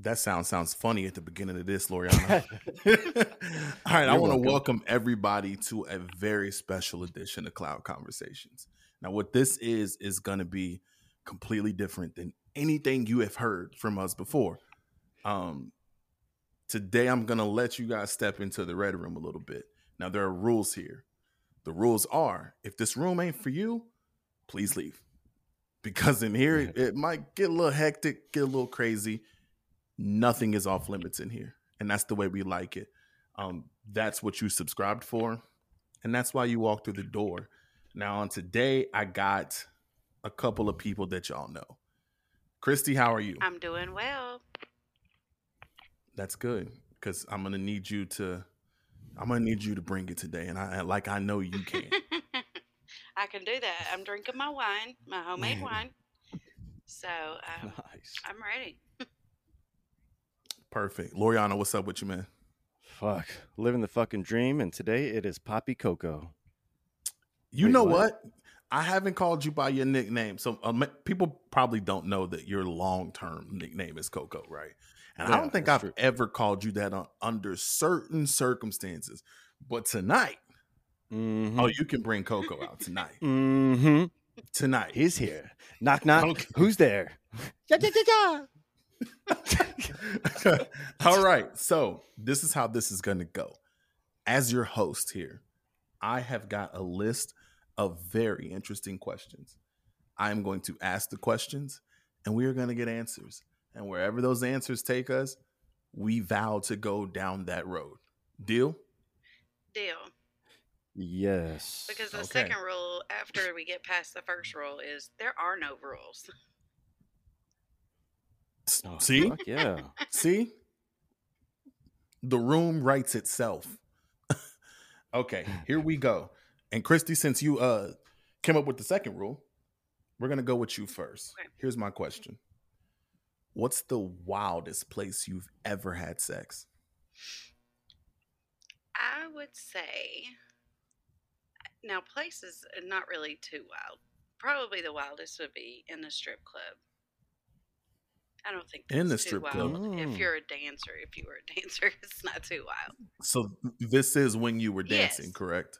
That sound sounds funny at the beginning of this, Loriana. All right, I want to welcome everybody to a very special edition of Cloud Conversations. Now, what this is is going to be completely different than anything you have heard from us before. Um, today, I'm going to let you guys step into the red room a little bit. Now, there are rules here. The rules are: if this room ain't for you, please leave, because in here it might get a little hectic, get a little crazy nothing is off limits in here and that's the way we like it. Um, that's what you subscribed for and that's why you walk through the door. Now on today i got a couple of people that y'all know. Christy how are you? I'm doing well. That's good because i'm gonna need you to i'm gonna need you to bring it today and i like i know you can. I can do that. I'm drinking my wine my homemade Man. wine. So um, nice. i'm ready Perfect. Loriana, what's up with you, man? Fuck. Living the fucking dream, and today it is Poppy Coco. You Wait, know what? what? I haven't called you by your nickname. So um, people probably don't know that your long term nickname is Coco, right? And yeah, I don't think I've true. ever called you that under certain circumstances. But tonight, mm-hmm. oh, you can bring Coco out tonight. Mm-hmm. Tonight. He's here. Knock, knock. Okay. Who's there? yeah, yeah, yeah, All right. So this is how this is going to go. As your host here, I have got a list of very interesting questions. I am going to ask the questions and we are going to get answers. And wherever those answers take us, we vow to go down that road. Deal? Deal. Yes. Because the okay. second rule after we get past the first rule is there are no rules. Oh, See? yeah. See? The room writes itself. okay, here we go. And Christy, since you uh came up with the second rule, we're gonna go with you first. Okay. Here's my question. What's the wildest place you've ever had sex? I would say now places not really too wild. Probably the wildest would be in a strip club. I don't think in the strip club. If you're a dancer, if you were a dancer, it's not too wild. So this is when you were dancing, yes. correct?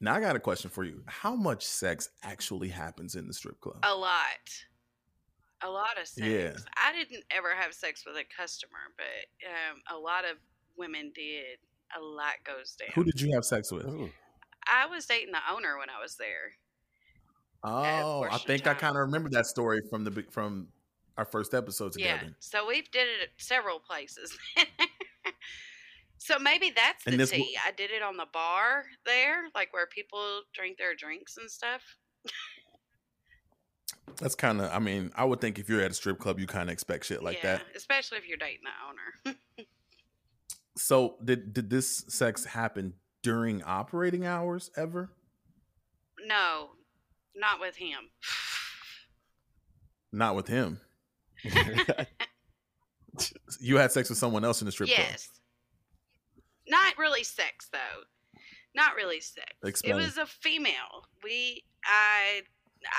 Now I got a question for you. How much sex actually happens in the strip club? A lot. A lot of sex. Yeah. I didn't ever have sex with a customer, but um, a lot of women did. A lot goes down. Who did you have sex with? Ooh. I was dating the owner when I was there. Oh, I think I kind of remember that story from the from our first episode together. Yeah. So we've did it at several places. so maybe that's the tea. W- I did it on the bar there, like where people drink their drinks and stuff. that's kind of. I mean, I would think if you're at a strip club, you kind of expect shit like yeah, that, especially if you're dating the owner. so did did this sex happen during operating hours ever? No, not with him. Not with him. you had sex with someone else in the strip yes. club. Yes. Not really sex though. Not really sex. Explain. It was a female. We I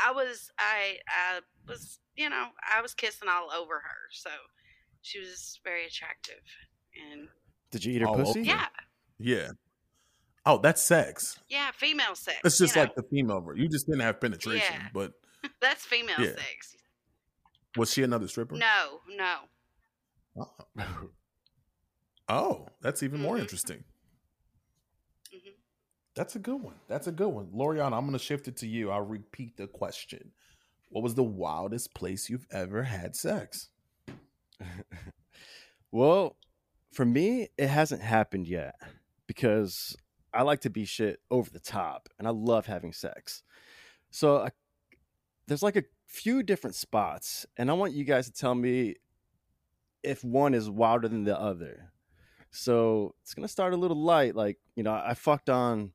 I was I I was you know, I was kissing all over her. So she was very attractive and Did you eat her oh, pussy? Yeah. Yeah. Oh, that's sex. Yeah, female sex. It's just like know. the female. You just didn't have penetration, yeah. but that's female yeah. sex. Was she another stripper? No, no. Oh, oh that's even mm-hmm. more interesting. Mm-hmm. That's a good one. That's a good one. Loriana, I'm going to shift it to you. I'll repeat the question. What was the wildest place you've ever had sex? well, for me, it hasn't happened yet because I like to be shit over the top and I love having sex. So I, there's like a few different spots, and I want you guys to tell me if one is wilder than the other. So it's gonna start a little light. Like you know, I fucked on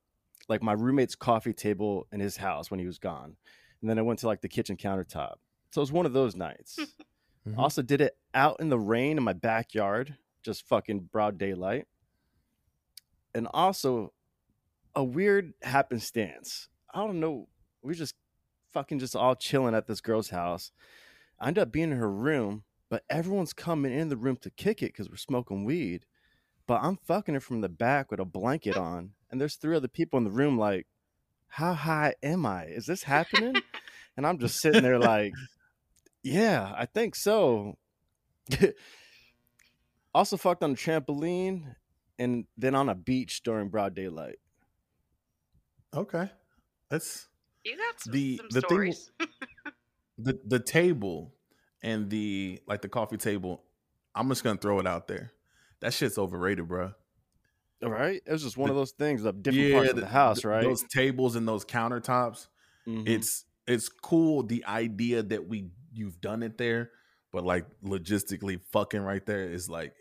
like my roommate's coffee table in his house when he was gone, and then I went to like the kitchen countertop. So it was one of those nights. mm-hmm. Also did it out in the rain in my backyard, just fucking broad daylight. And also a weird happenstance. I don't know. We just fucking just all chilling at this girl's house. I end up being in her room but everyone's coming in the room to kick it because we're smoking weed. But I'm fucking her from the back with a blanket on, and there's three other people in the room. Like, how high am I? Is this happening? and I'm just sitting there like, yeah, I think so. also fucked on a trampoline and then on a beach during broad daylight. Okay, that's you got some, the some the stories. thing. the the table and the like the coffee table. I'm just gonna throw it out there. That shit's overrated, bro. All right, it was just one the, of those things of different yeah, parts of the, the house, right? Those tables and those countertops. Mm-hmm. It's it's cool the idea that we you've done it there, but like logistically, fucking right there is like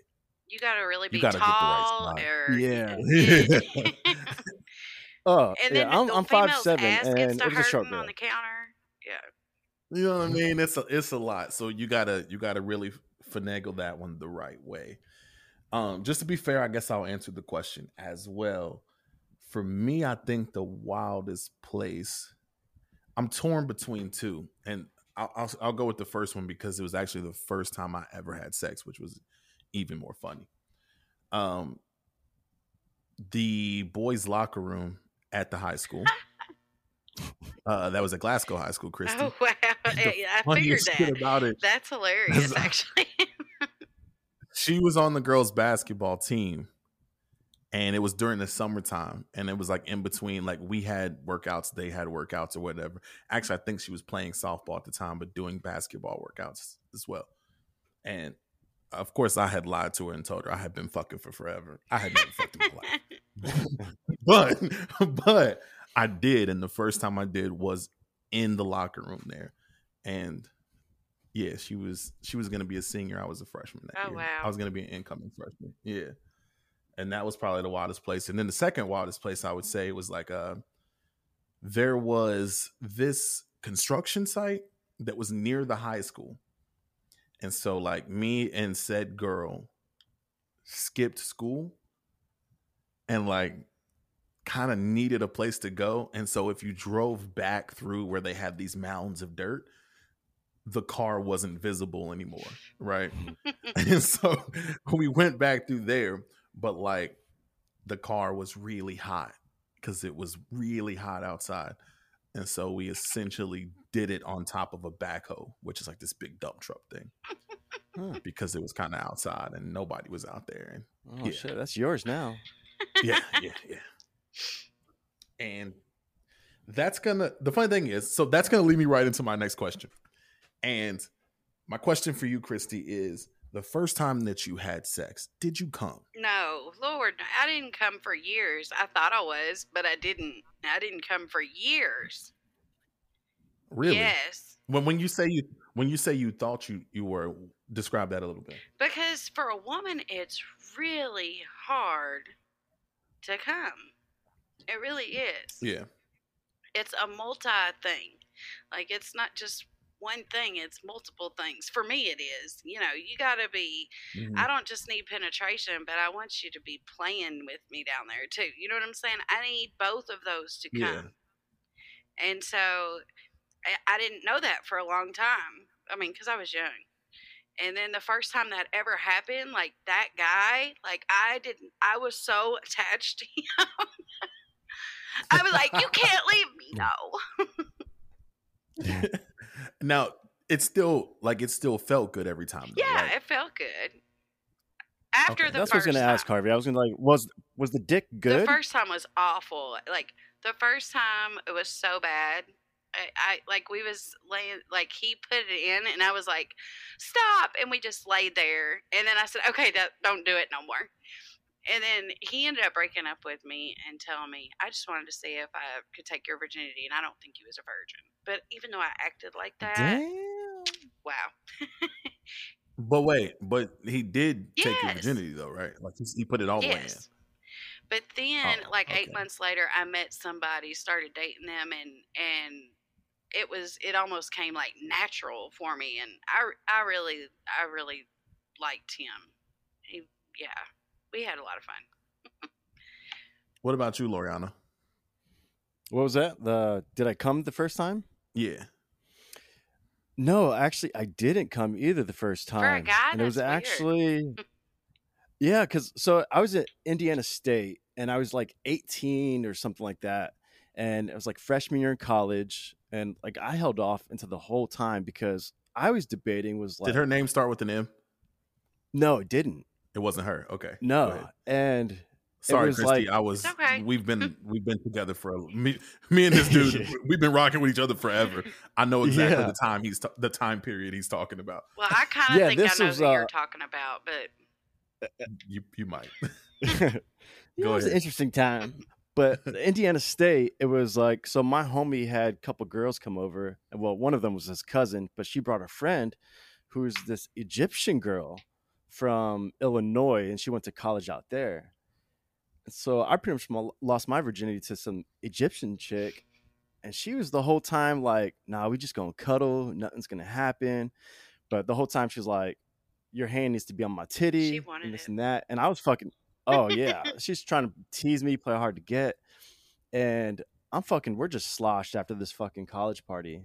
you gotta really be tall. Right or, yeah. oh, and then yeah, I'm, I'm five seven, and it's a short on the counter. Yeah. You know what I mean? It's a it's a lot. So you gotta you gotta really finagle that one the right way. Um, just to be fair, I guess I'll answer the question as well. For me, I think the wildest place. I'm torn between two, and I'll, I'll, I'll go with the first one because it was actually the first time I ever had sex, which was even more funny. Um, the boys' locker room at the high school. Uh, that was at Glasgow High School, Christy. Oh wow! I figured that. About it, That's hilarious, actually. she was on the girls' basketball team, and it was during the summertime, and it was like in between. Like we had workouts, they had workouts, or whatever. Actually, I think she was playing softball at the time, but doing basketball workouts as well. And of course, I had lied to her and told her I had been fucking for forever. I had never fucked in my life, but but I did, and the first time I did was in the locker room there, and yeah, she was she was gonna be a senior. I was a freshman that oh, year. Wow. I was gonna be an incoming freshman. Yeah, and that was probably the wildest place. And then the second wildest place I would say was like uh there was this construction site that was near the high school and so like me and said girl skipped school and like kind of needed a place to go. And so if you drove back through where they had these mounds of dirt, the car wasn't visible anymore. Right. Mm-hmm. and so we went back through there, but like the car was really hot because it was really hot outside. And so we essentially did it on top of a backhoe, which is like this big dump truck thing. Hmm, because it was kind of outside and nobody was out there. And oh yeah. shit, that's yours now. yeah, yeah, yeah. And that's gonna the funny thing is, so that's gonna lead me right into my next question. And my question for you, Christy, is the first time that you had sex, did you come? No, Lord, I didn't come for years. I thought I was, but I didn't. I didn't come for years. Really? Yes. When when you say you when you say you thought you you were describe that a little bit. Because for a woman it's really hard to come. It really is. Yeah. It's a multi thing. Like it's not just one thing, it's multiple things. For me it is. You know, you got to be mm-hmm. I don't just need penetration, but I want you to be playing with me down there too. You know what I'm saying? I need both of those to come. Yeah. And so I didn't know that for a long time. I mean, because I was young. And then the first time that ever happened, like that guy, like I didn't, I was so attached to him. I was like, you can't leave me. No. now, it's still like it still felt good every time. Though, yeah, right? it felt good. After okay. the that's what I was going to ask Harvey. I was going to like, was was the dick good? The first time was awful. Like the first time, it was so bad. I, I, like we was laying like he put it in and I was like stop and we just laid there and then I said okay that, don't do it no more and then he ended up breaking up with me and telling me I just wanted to see if I could take your virginity and I don't think he was a virgin but even though I acted like that Damn. wow but wait but he did yes. take your virginity though right like he put it all yes. in but then, oh, like okay. eight months later, I met somebody, started dating them, and and it was it almost came like natural for me and i i really i really liked him he yeah we had a lot of fun what about you loriana what was that the did i come the first time yeah No, actually, I didn't come either the first time. For a guy, and it was weird. actually yeah, because so I was at Indiana State and I was like 18 or something like that, and it was like freshman year in college, and like I held off until the whole time because I was debating was like did her name start with an M? No, it didn't. It wasn't her. Okay, no, and Sorry, Christy. like, I was. Okay. We've been we've been together for me. Me and this dude. we've been rocking with each other forever. I know exactly Yeah. the time he's t- the time period he's talking about. Well, I kind of Yeah, think I this know was, who uh, you're talking about, but You you might. yeah, Go it was an interesting time. But Indiana State, it was like so. My homie had a couple girls come over, and well, one of them was his cousin, but she brought a friend, who's this Egyptian girl from Illinois, and she went to college out there. And so I pretty much lost my virginity to some Egyptian chick, and she was the whole time like, "Nah, we just gonna cuddle, nothing's gonna happen." But the whole time she was like, "Your hand needs to be on my titty, wanted and this it. and that," and I was fucking Oh yeah, she's trying to tease me, play hard to get, and I'm fucking. We're just sloshed after this fucking college party.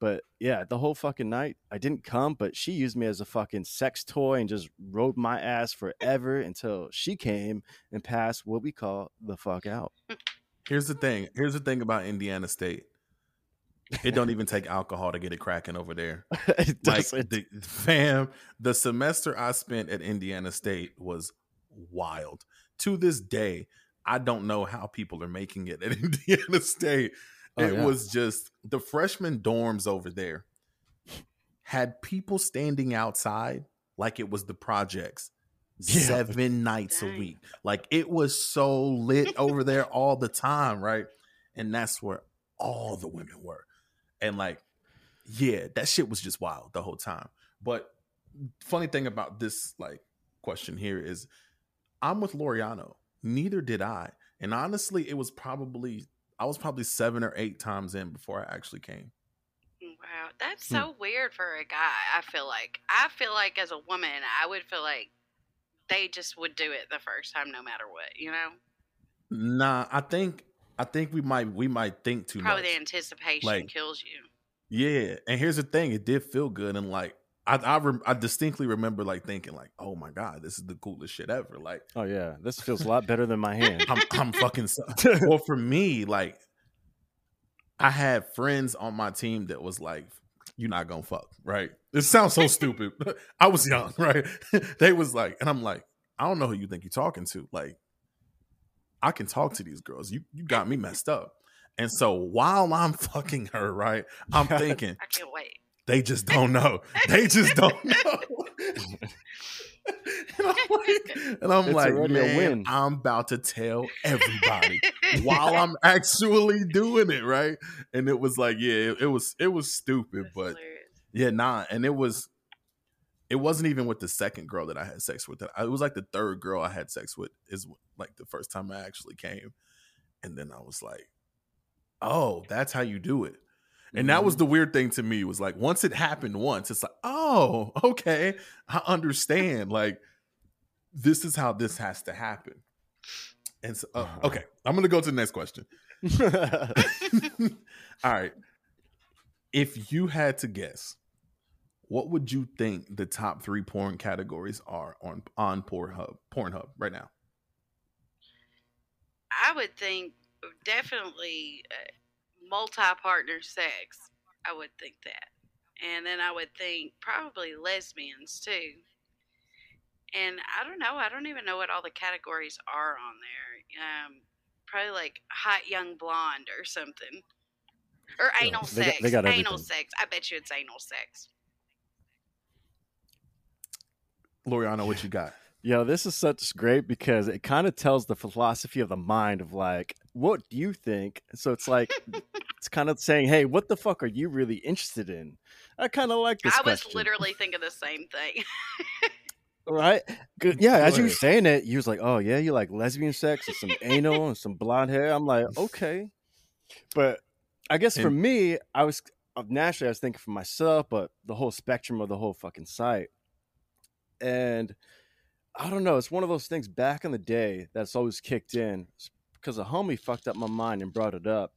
But yeah, the whole fucking night I didn't come, but she used me as a fucking sex toy and just rode my ass forever until she came and passed what we call the fuck out. Here's the thing. Here's the thing about Indiana State. It don't even take alcohol to get it cracking over there. it Like doesn't. the fam, the semester I spent at Indiana State was wild. To this day, I don't know how people are making it at Indiana State. Oh, it yeah. was just the freshman dorms over there had people standing outside like it was the projects Yeah. seven nights a week. Like it was so lit over there all the time, right? And that's where all the women were. And like, yeah, that shit was just wild the whole time. But funny thing about this like question here is I'm with Loriano. Neither did I. And honestly, it was probably I was probably seven or eight times in before I actually came. wow, that's Hmm. so weird for a guy. I feel like I feel like as a woman, I would feel like they just would do it the first time, no matter what. You know, Nah, I think I think we might we might think too probably much. the anticipation Like- kills you. Yeah, and here's the thing: it did feel good, and like I I, rem- I distinctly remember like thinking like, oh my god, this is the coolest shit ever. Like Oh yeah, this feels a lot better than my hand. I'm I'm fucking. So- well, for me, like I had friends on my team that was like, "You're not gonna fuck," right? It sounds so stupid. I was young, right? they was like, and I'm like, I don't know who you think you're talking to. Like, I can talk to these girls. You you got me messed up. And so while I'm fucking her, right, I'm thinking I can't wait. They just don't know. They just don't know. and I'm like, and I'm like man. I'm about to tell everybody while I'm actually doing it, right? And it was like, yeah, it, it was it was stupid, That's but hilarious. yeah, nah. And it was it wasn't even with the second girl that I had sex with. It was like the third girl I had sex with is like the first time I actually came. And then I was like, oh, that's how you do it. And that Mm-hmm. was the weird thing to me was like once it happened once, it's like, oh, okay, I understand. Like this is how this has to happen. And so, uh, Uh-huh. okay, I'm gonna go to the next question. All right, if you had to guess, what would you think the top three porn categories are on on Pornhub? Pornhub right now. I would think definitely uh, multi-partner sex. I would think that, and then I would think probably lesbians too. And I don't know. I don't even know what all the categories are on there. Um, probably like hot young blonde or something, or Yeah, anal they got- sex. they got anal sex. I bet you it's anal sex. Loriana, what you got? Yo, this is such great because it kind of tells the philosophy of the mind of like, what do you think? So it's like, it's kind of saying, hey, what the fuck are you really interested in? I kind of like this I was question. literally thinking the same thing. right? Good. Yeah, as you were saying it, you was like, oh yeah, you like lesbian sex and some anal and some blonde hair. I'm like, okay, but I guess for me, I was uh, naturally I was thinking for myself, but the whole spectrum of the whole fucking site, and I don't know. It's one of those things back in the day that's always kicked in because a homie fucked up my mind and brought it up,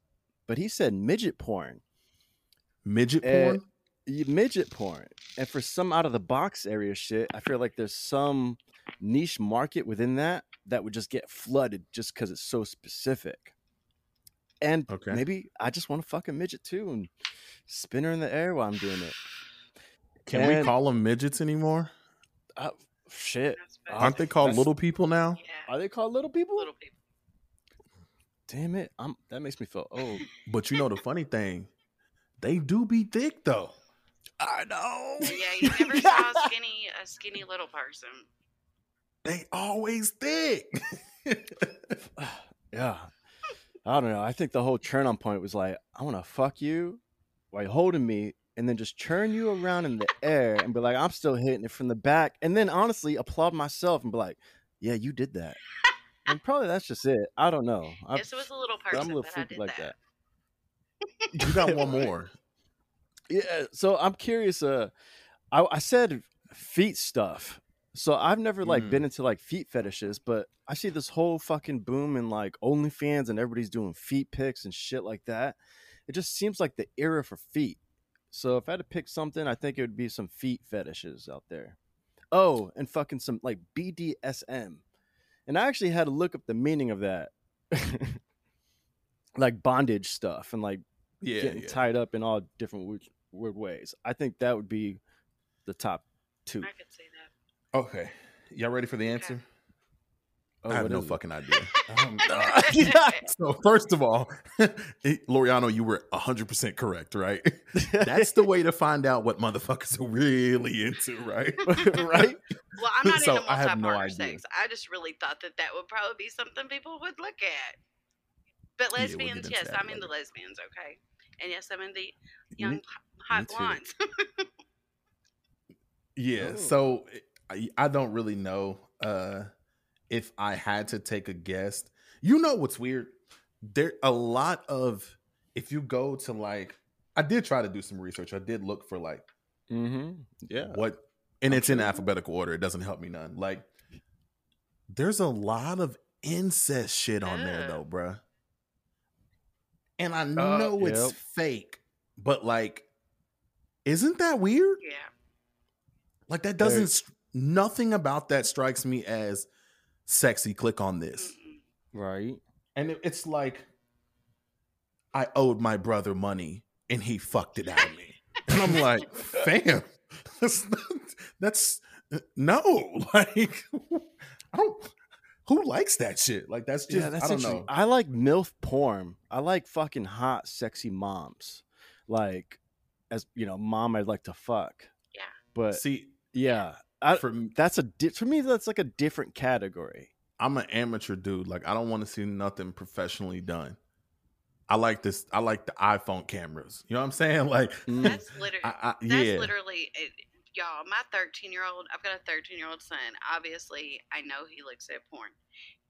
but he said midget porn. Midget Eh, porn? midget porn, and for some out of the box area shit, I feel like there's some niche market within that that would just get flooded just because it's so specific. And okay. maybe I just want to fuck a midget too and spin her in the air while I'm doing it. Can and, we call them midgets anymore? Uh, shit. Aren't they called That's, little people now? Yeah. Are they called little people? Little people. Damn it. I'm that makes me feel old. But you know the funny thing, they do be thick though. I know. Yeah, you never saw a skinny a skinny little person. They always thick. yeah. I don't know. I think the whole turn on point was like, I want to fuck you while you're holding me and then just churn you around in the air and be like, I'm still hitting it from the back. And then honestly applaud myself and be like, yeah, you did that. and probably that's just it. I don't know. Yes, it was a little person, I'm a little freaky like that. that. you got one more. Yeah. So I'm curious. Uh, I, I said feet stuff. So I've never like mm. been into like feet fetishes, but I see this whole fucking boom in like OnlyFans and everybody's doing feet pics and shit like that. It just seems like the era for feet. So if I had to pick something, I think it would be some feet fetishes out there. Oh, and fucking some like BDSM. And I actually had to look up the meaning of that. like bondage stuff and like yeah, getting yeah. tied up in all different weird, weird, ways. I think that would be the top two. I could say that. Okay. Y'all ready for the answer? Okay. Oh, I have no fucking idea. um, so first of all, Loriano, you were hundred percent correct, right? That's the way to find out what motherfuckers are really into, right? right. Well, I'm not so into multi-partner no sex. I just really thought that that would probably be something people would look at. But lesbians, yeah, we'll yes, I'm into lesbians. Okay, and yes, I'm into young me, hot blondes. yeah. Ooh. So I, I don't really know. Uh, if I had to take a guess, you know what's weird? There a lot of if you go to like I did try to do some research. I did look for like mm-hmm. yeah what and it's in alphabetical order. It doesn't help me none. Like there's a lot of incest shit on yeah. there though, bruh. And I uh, know uh, it's yep. fake, but like, isn't that weird? Yeah. Like that doesn't. There's... Nothing about that strikes me as sexy, click on this. Right. And it's like I owed my brother money and he fucked it out of me. and I'm like, fam, that's not, that's no, like I don't who likes that shit? Like that's just yeah, that's I don't know. I like MILF porn. I like fucking hot, sexy moms. Like as you know, mom I'd like to fuck. Yeah. But see, yeah, I, for that's a for me that's like a different category. I'm an amateur dude. Like I don't want to see nothing professionally done. I like this. I like the iPhone cameras. You know what I'm saying? Like mm. that's literally. I, I, that's yeah. literally. It, y'all, my 13 year old. I've got a 13 year old son. Obviously, I know he looks at porn,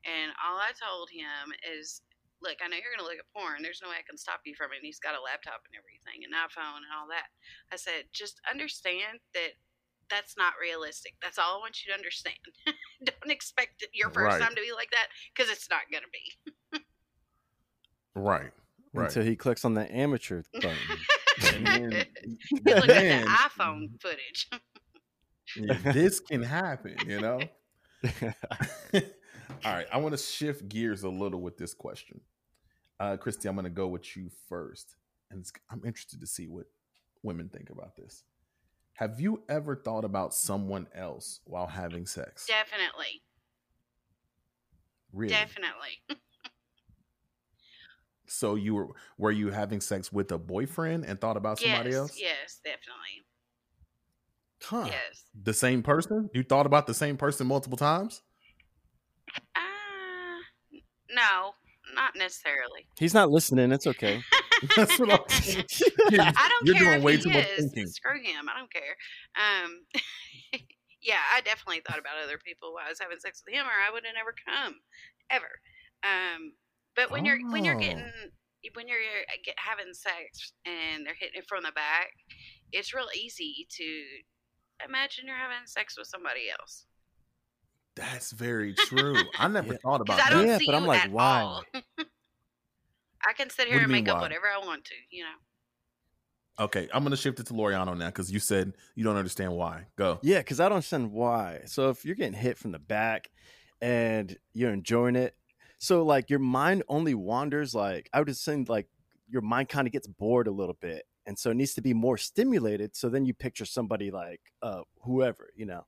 and all I told him is, "Look, I know you're going to look at porn. There's no way I can stop you from it." And he's got a laptop and everything, an iPhone and all that. I said, just understand that that's not realistic. That's all I want you to understand. Don't expect your first right. time to be like that because it's not going to be. right. Right. Until he clicks on the amateur button. then, he looks at the iPhone footage. this can happen, you know? All right. I want to shift gears a little with this question. Uh, Christy, I'm going to go with you first. And I'm interested to see what women think about this. Have you ever thought about someone else while having sex? Definitely. Really? Definitely. so you were were you having sex with a boyfriend and thought about somebody yes, else? Yes, definitely. Huh. Yes. The same person? You thought about the same person multiple times? Uh no, not necessarily. He's not listening. It's okay. That's what I'm I don't You're care. Doing way too is. much thinking. Screw him. I don't care. Um, yeah, I definitely thought about other people while I was having sex with him, or I would have never come, ever. Um, but when oh. you're when you're getting oh. when you're uh, get, having sex and they're hitting it from the back, it's real easy to imagine you're having sex with somebody else. That's very true. I never yeah. thought about that. Yeah, but I'm like, wow. I can sit here and make up whatever I want to, you know. Okay, I'm gonna shift it to Loriano now because you said you don't understand why. Go. Yeah, because I don't understand why. So if you're getting hit from the back and you're enjoying it, so like your mind only wanders. Like I would assume, like your mind kind of gets bored a little bit, and so it needs to be more stimulated. So then you picture somebody like uh whoever, you know.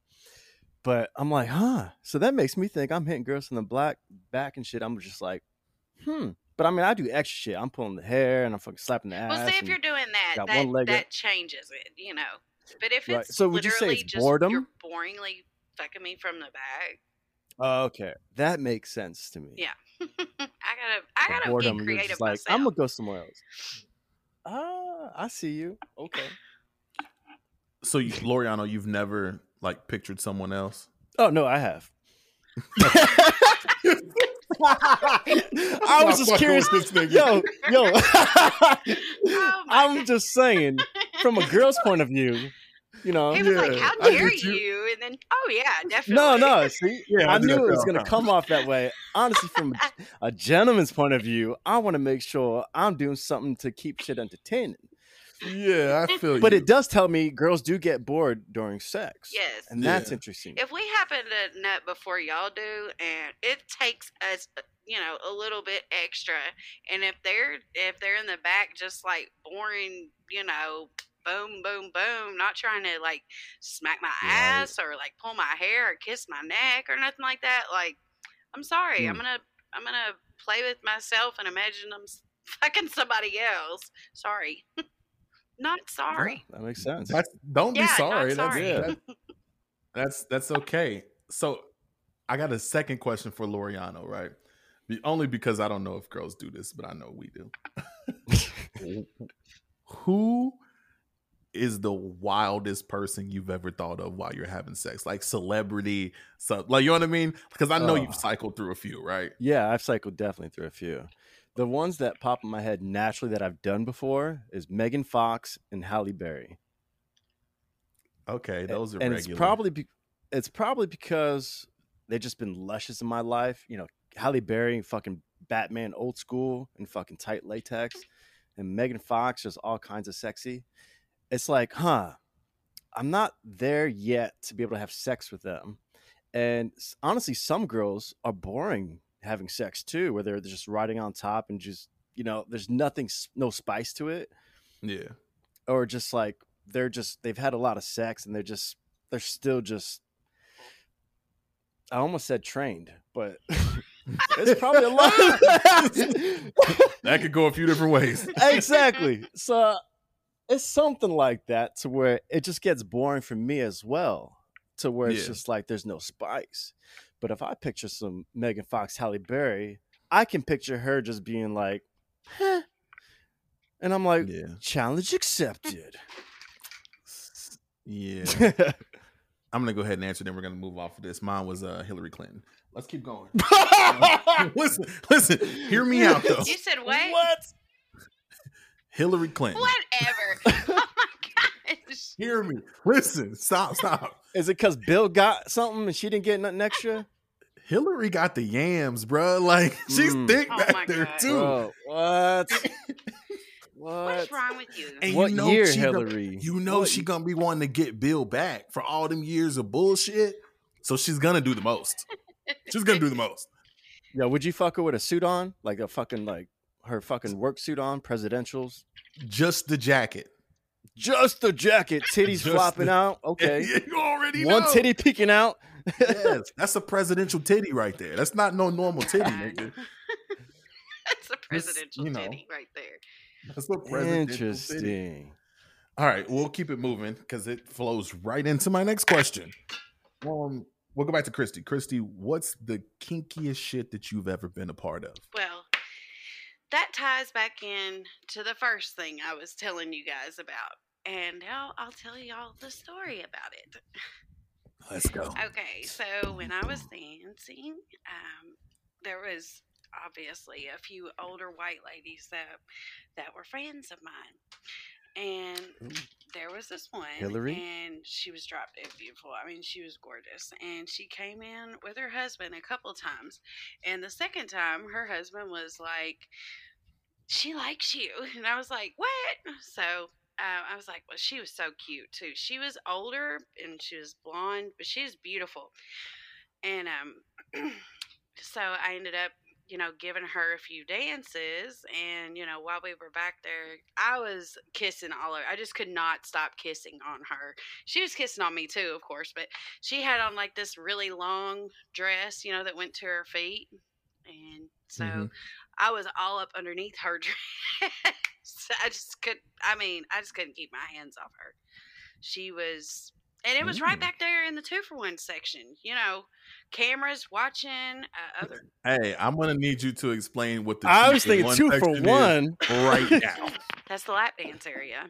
But I'm like, huh. So that makes me think I'm hitting girls from the black back and shit. I'm just like, hmm. But I mean, I do extra shit. I'm pulling the hair and I'm fucking slapping the ass. Well, see, if you're doing that, that, that changes it, you know. But if it's right. so, would you say it's just boredom? You're boringly fucking me from the back. Oh, okay, that makes sense to me. Yeah, I gotta, I gotta boredom, be creative like, myself. I'm gonna go somewhere else. Ah, uh, I see you. Okay. So, you, Loriano, you've never like pictured someone else? Oh no, I have. I was just curious. This nigga. Yo, yo. oh I'm just saying, from a girl's point of view, you know. He was yeah, like, "How dare you. you?" And then, oh yeah, definitely. No, no. See, yeah, I, I knew it was going to come off that way. Honestly, from a gentleman's point of view, I want to make sure I'm doing something to keep shit entertaining. Yeah, I feel you. But it does tell me girls do get bored during sex. Yes. And that's yeah. interesting. If we happen to nut before y'all do and it takes us you know, a little bit extra. And if they're if they're in the back just like boring, you know, boom, boom, boom, not trying to like smack my right. ass or like pull my hair or kiss my neck or nothing like that, like I'm sorry. Mm. I'm gonna I'm gonna play with myself and imagine I'm fucking somebody else. Sorry. Not sorry. Yeah, that makes sense. That's, don't yeah, be sorry. sorry. That's, that's, that's that's okay. So I got a second question for Loriano, right? Only because I don't know if girls do this, but I know we do. Who is the wildest person you've ever thought of while you're having sex? Like celebrity, so like you know what I mean? Because I know uh, you've cycled through a few, right? Yeah, I've cycled definitely through a few. The ones that pop in my head naturally that I've done before is Megan Fox and Halle Berry. Okay, those are and regular. it's probably be, it's probably because they've just been luscious in my life. You know, Halle Berry, fucking Batman, old school, and fucking tight latex, and Megan Fox, just all kinds of sexy. It's like, huh, I'm not there yet to be able to have sex with them. And honestly, some girls are boring having sex too, where they're just riding on top and just you know, there's nothing, no spice to it. Yeah. Or just like they're just they've had a lot of sex and they're just they're still just. I almost said trained, but it's probably a lot. that could go a few different ways. exactly. So it's something like that to where it just gets boring for me as well. To where it's yeah. just like there's no spice. But if I picture some Megan Fox, Halle Berry, I can picture her just being like, Heh. and I'm like, yeah. challenge accepted. Yeah. I'm gonna go ahead and answer. Then we're gonna move off of this. Mine was uh, Hillary Clinton. Let's keep going. listen, listen. Hear me out though. You said what? What? Hillary Clinton. Whatever. oh my gosh. Hear me. Listen. Stop. Stop. Is it because Bill got something and she didn't get nothing extra? Hillary got the yams, bro. Like she's mm. thick oh back there God. too. Bro, what? what? What's wrong with you? And what you know year, Hillary? Gonna, you know what? she gonna be wanting to get Bill back for all them years of bullshit. So she's gonna do the most. she's gonna do the most. Yeah, would you fuck her with a suit on, like a fucking like her fucking work suit on, presidentials? Just the jacket. Just the jacket, titties Just flopping the, out. Okay, you already one know. titty peeking out. Yes, that's a presidential titty right there. That's not no normal titty, nigga. that's a presidential you know, titty right there. That's a presidential Interesting. Titty. All right, we'll keep it moving because it flows right into my next question. Um, we'll go back to Christy. Christy, what's the kinkiest shit that you've ever been a part of? Well, that ties back in to the first thing I was telling you guys about. And now I'll tell y'all the story about it. Let's go. Okay, so when I was dancing, um, there was obviously a few older white ladies that that were friends of mine. And Ooh. there was this one, Hillary, and she was drop dead beautiful. I mean, she was gorgeous, and she came in with her husband a couple times. And the second time, her husband was like, "She likes you," and I was like, "What?" So uh, I was like, well, she was so cute too. She was older and she was blonde, but she was beautiful. And um, so I ended up you know, giving her a few dances. And, you know, while we were back there, I was kissing all over. I just could not stop kissing on her. She was kissing on me too, of course, but she had on like this really long dress, you know, that went to her feet. And so mm-hmm. I was all up underneath her dress. I just could, I mean, I just couldn't keep my hands off her. She was and it was right mm. back there in the two for one section. You know, cameras watching uh, other. Hey, I'm gonna need you to explain what the. I was thinking two for one right now. That's the lap dance area.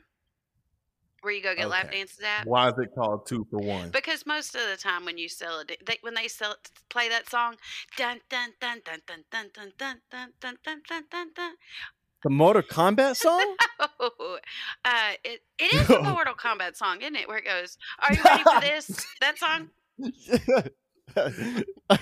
Where you go get okay. lap dances at? Why is it called two for one? Because most of the time when you sell it, they, when they sell it, play that song, dun dun dun dun dun dun dun dun dun dun dun dun dun dun. The Mortal Kombat song? oh, uh, it, it is a Mortal Kombat song, isn't it? Where it goes, Are you ready for this? That song?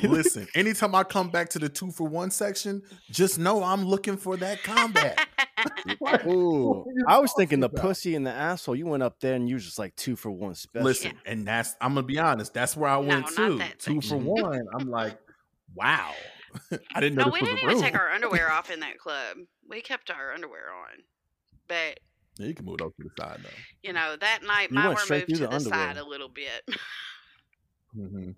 Listen, anytime I come back to the two for one section, just know I'm looking for that combat. Ooh, I was thinking the pussy and the asshole. You went up there and you was just like two for one special. Listen, yeah. and that's I'm gonna be honest. That's where I went no, to two for one. I'm like, wow. I didn't know. No, we didn't even take our underwear off in that club. We kept our underwear on, but yeah, you can move it over to the side though. You know that night, you mine were moved to the, the side a little bit. mm-hmm.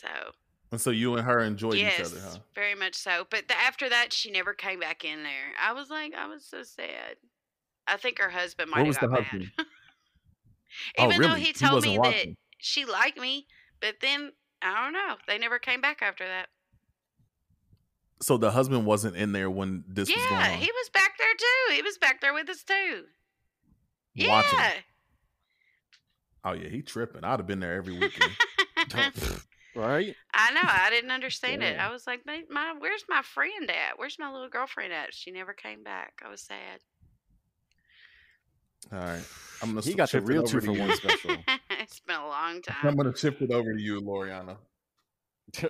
So. And so you and her enjoyed yes, each other, huh? Very much so. But the, after that, she never came back in there. I was like, I was so sad. I think her husband might have got mad. Even oh, really? though he told he me watching. that she liked me, but then I don't know. They never came back after that. So the husband wasn't in there when this yeah, was going on. he was back there too. He was back there with us too. Watching. Yeah. Oh yeah, he tripping. I'd have been there every weekend. right? I know. I didn't understand yeah. it. I was like, my, my, where's my friend at? Where's my little girlfriend at? She never came back. I was sad. All right, I'm gonna. He got the real two for one special. it's been a long time. I'm gonna shift it over to you, Loriana.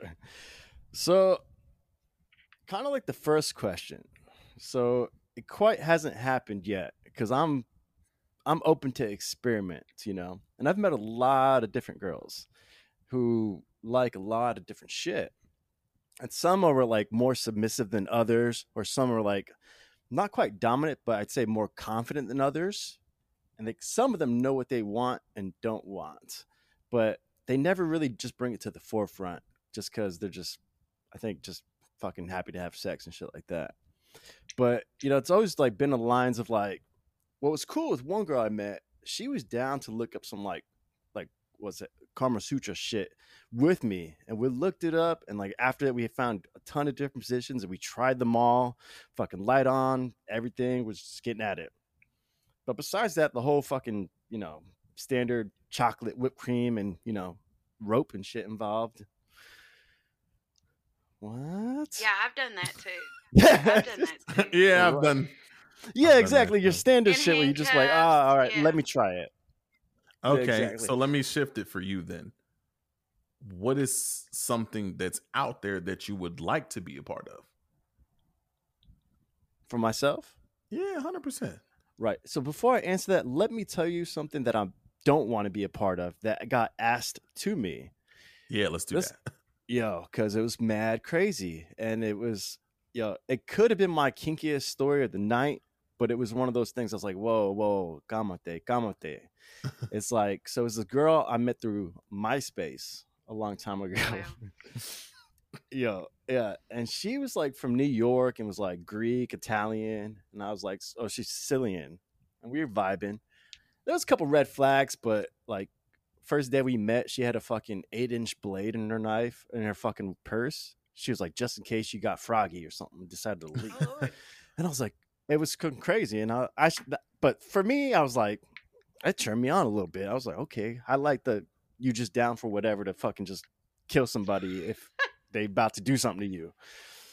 so kind of like the first question. So it quite hasn't happened yet because I'm I'm open to experiments, you know. And I've met a lot of different girls who like a lot of different shit. And some are like more submissive than others, or some are like not quite dominant, but I'd say more confident than others. And like some of them know what they want and don't want, but they never really just bring it to the forefront just because they're just, I think, just fucking happy to have sex and shit like that. But you know, it's always like been the lines of like, what was cool with one girl I met, she was down to look up some like, like was it Kama Sutra shit with me, and we looked it up, and like after that, we found a ton of different positions, and we tried them all, fucking light on, everything was just getting at it. But besides that, the whole fucking you know standard chocolate whipped cream and you know rope and shit involved what? Yeah, I've done that too. I've done that too. yeah, I've done. Yeah, I've exactly. Done Your standard shit where you just like, ah, oh, all right, yeah. let me try it. Okay, exactly. so let me shift it for you then. What is something that's out there that you would like to be a part of? For myself? Yeah, hundred percent. Right. So before I answer that, let me tell you something that I don't want to be a part of that got asked to me. Yeah, let's do this, that yo, because it was mad crazy, and it was yo, it could have been my kinkiest story of the night, but it was one of those things. I was like, whoa, whoa, kamate, kamate. it's like so. It's a girl I met through MySpace a long time ago. yo, yeah, and she was like from New York and was like Greek, Italian, and I was like, oh, she's Sicilian, and we were vibing. There was a couple red flags, but like first day we met, she had a fucking eight inch blade in her knife in her fucking purse. She was like, just in case you got froggy or something, decided to leave. Oh, and I was like, it was crazy. And I, I, but for me, I was like, it turned me on a little bit. I was like, okay, I like the you just down for whatever to fucking just kill somebody if they about to do something to you.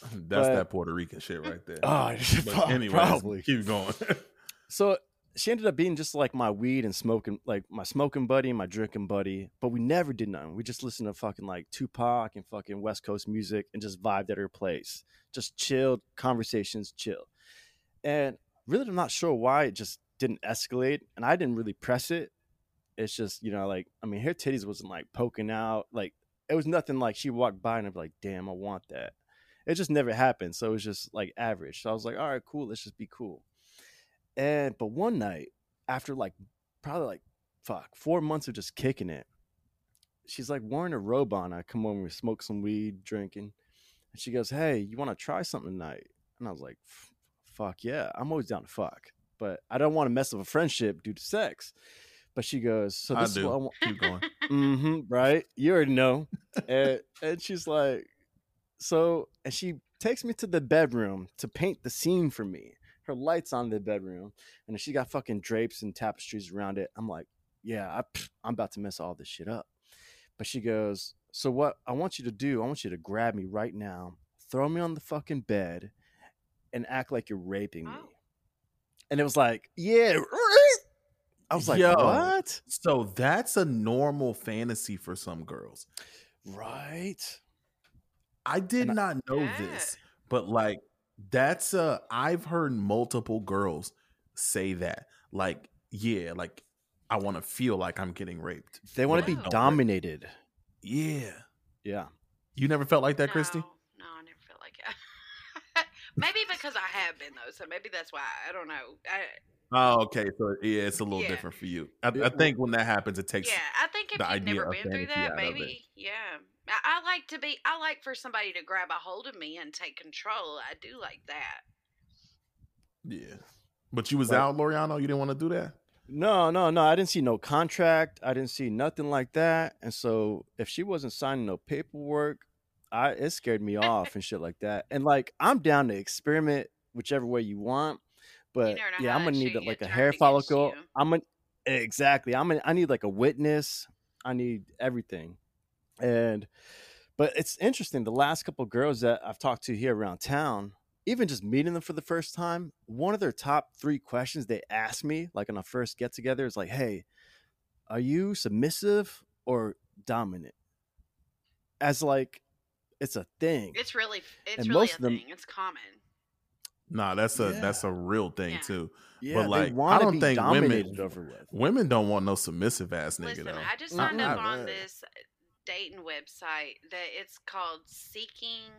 That's but, that Puerto Rican shit right there. Oh, but anyways, probably keep going. so she ended up being just like my weed and smoking, like my smoking buddy and my drinking buddy. But we never did nothing. We just listened to fucking like Tupac and fucking West Coast music and just vibed at her place. Just chilled, conversations, chill. And really, I'm not sure why it just didn't escalate, and I didn't really press it. It's just you know like I mean her titties wasn't like poking out like it was nothing like she walked by and be like damn I want that. It just never happened, so it was just like average. So I was like, all right, cool, let's just be cool. And but one night after like probably like fuck four months of just kicking it, she's like wearing a robe on. I come over, we smoke some weed, drinking, and she goes, "Hey, you want to try something tonight?" And I was like, "Fuck yeah, I'm always down to fuck." but I don't want to mess up a friendship due to sex. But she goes, so this I is what I want. Keep going. mm-hmm, right? You already know. and, and she's like, so, and she takes me to the bedroom to paint the scene for me. Her lights on the bedroom, and she got fucking drapes and tapestries around it. I'm like, yeah, I, I'm about to mess all this shit up. But she goes, so what I want you to do, I want you to grab me right now, throw me on the fucking bed, and act like you're raping me. Oh and it was like, yeah. I was like, Yo, what? So that's a normal fantasy for some girls. Right. I did and not I, know yeah. this, but like that's a I've heard multiple girls say that. Like, yeah, like I want to feel like I'm getting raped. They want to be dominated. Yeah. Yeah. You never felt like that, no, Christy? No, I never felt like it. Maybe because I have been though, so maybe that's why. I don't know. I, Oh, okay. So yeah, it's a little yeah. different for you. I, I, think when that happens, it takes. Yeah, I think if you've never been through that, maybe. Yeah, I, I, like to be. I like for somebody to grab a hold of me and take control. I do like that. Yeah, but you was out, Loriano. You didn't want to do that. No, no, no. I didn't see no contract. I didn't see nothing like that. And so, if she wasn't signing no paperwork, I it scared me off and shit like that. And like I'm down to experiment whichever way you want, but you yeah, I'm gonna need like a hair follicle. I'm gonna exactly. I'm gonna I need like a witness. I need everything, and but it's interesting. The last couple girls that I've talked to here around town, even just meeting them for the first time, one of their top three questions they ask me, like on a first get together, is like, "Hey, are you submissive or dominant?" As like it's a thing. It's really it's and really most a of them, thing. It's common. Nah, that's a yeah. that's a real thing yeah. too. Yeah, but like I don't think women women don't want no submissive ass nigga Listen, though. I just signed up on this dating website that it's called Seeking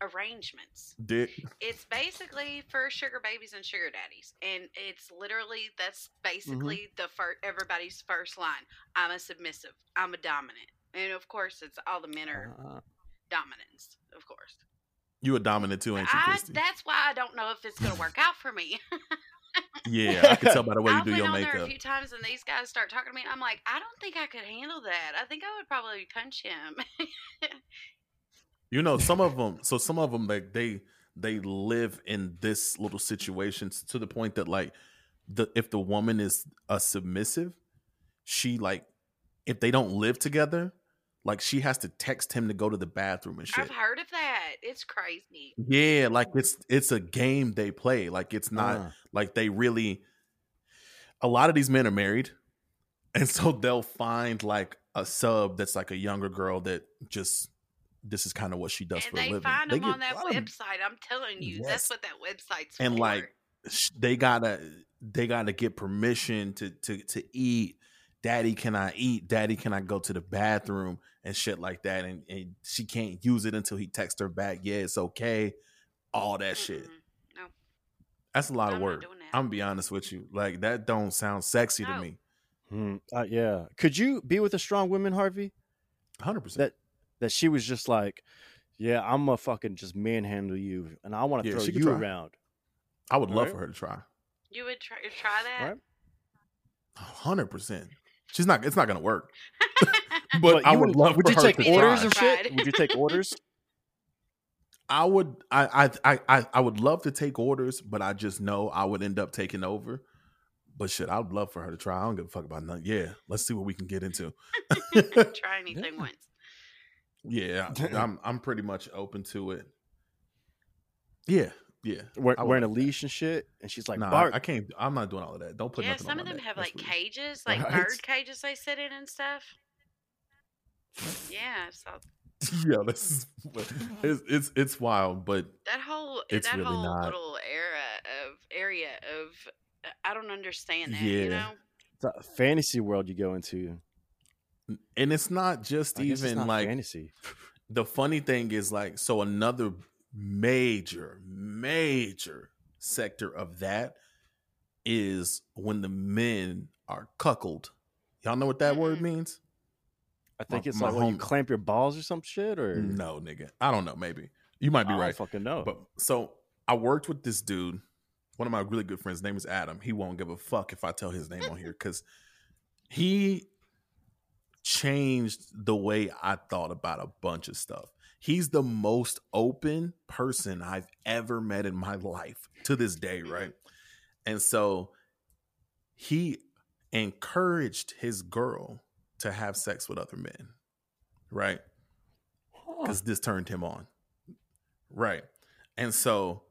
Arrangements. Dick. It's basically for sugar babies and sugar daddies, and it's literally that's mm-hmm. basically mm-hmm. the first everybody's first line. I'm a submissive. I'm a dominant, and of course, it's all the men are. Uh, dominance, of course. You a dominant too, ain't you, Christy? that's why I don't know if it's gonna work out for me. yeah, I can tell by the way you I do your on makeup. There a few times, and these guys start talking to me. I'm like, I don't think I could handle that. I think I would probably punch him. you know, some of them. So some of them, like they they live in this little situations to the point that like the if the woman is a submissive, she like if they don't live together, like she has to text him to go to the bathroom and shit. I've heard of that. It's crazy. Yeah, like it's it's a game they play. Like it's not uh. like they really a lot of these men are married. And so they'll find like a sub that's like a younger girl that just this is kind of what she does and for a living. Find them on that website. I'm telling you, yes. that's what that website's and for. like they gotta they gotta get permission to to to eat daddy can i eat? Daddy can i go to the bathroom? and shit like that and, and she can't use it until he texts her back yeah it's okay. All that shit. No. that's a lot I'm of work. i'm gonna be honest with you. Like that don't sound sexy no. to me. Hmm. uh, yeah. Could you be with a strong woman harvey? 100% that that she was just like yeah i'm gonna fucking just manhandle you and i want to yeah, throw you try. around. I would all love right. for her to try. You would try, try that? Hundred percent. She's not. It's not going to work. but I would, would love. Would you take orders and shit? Would you take orders? I would. I, I. I. I would love to take orders, but I just know I would end up taking over. But shit, I'd love for her to try. I don't give a fuck about nothing. Yeah, let's see what we can get into. try anything yeah. once. Yeah, I'm. I'm pretty much open to it. Yeah, yeah, We're, wearing a leash and shit, and she's like, nah, Bark. I can't. I'm not doing all of that. Don't put. Yeah, some of them have like cages, like right? bird cages they sit in and stuff. yeah, so. yeah, this is it's, it's it's wild, but that whole that really whole not. little era of area of I don't understand that. Yeah. You know, it's a fantasy world you go into, and it's not just I even not like fantasy. The funny thing is, like, so another major, major sector of that is when the men are cuckolded. Y'all know what that word means? I think my, it's like when you clamp your balls or some shit, or no, nigga. I don't know. Maybe you might be I right. fucking know. But so I worked with this dude. One of my really good friends' name is Adam. He won't give a fuck if I tell his name on here because he changed the way I thought about a bunch of stuff. He's the most open person I've ever met in my life to this day, mm-hmm. right? And so he encouraged his girl to have sex with other men, right? Because this turned him on, right? And so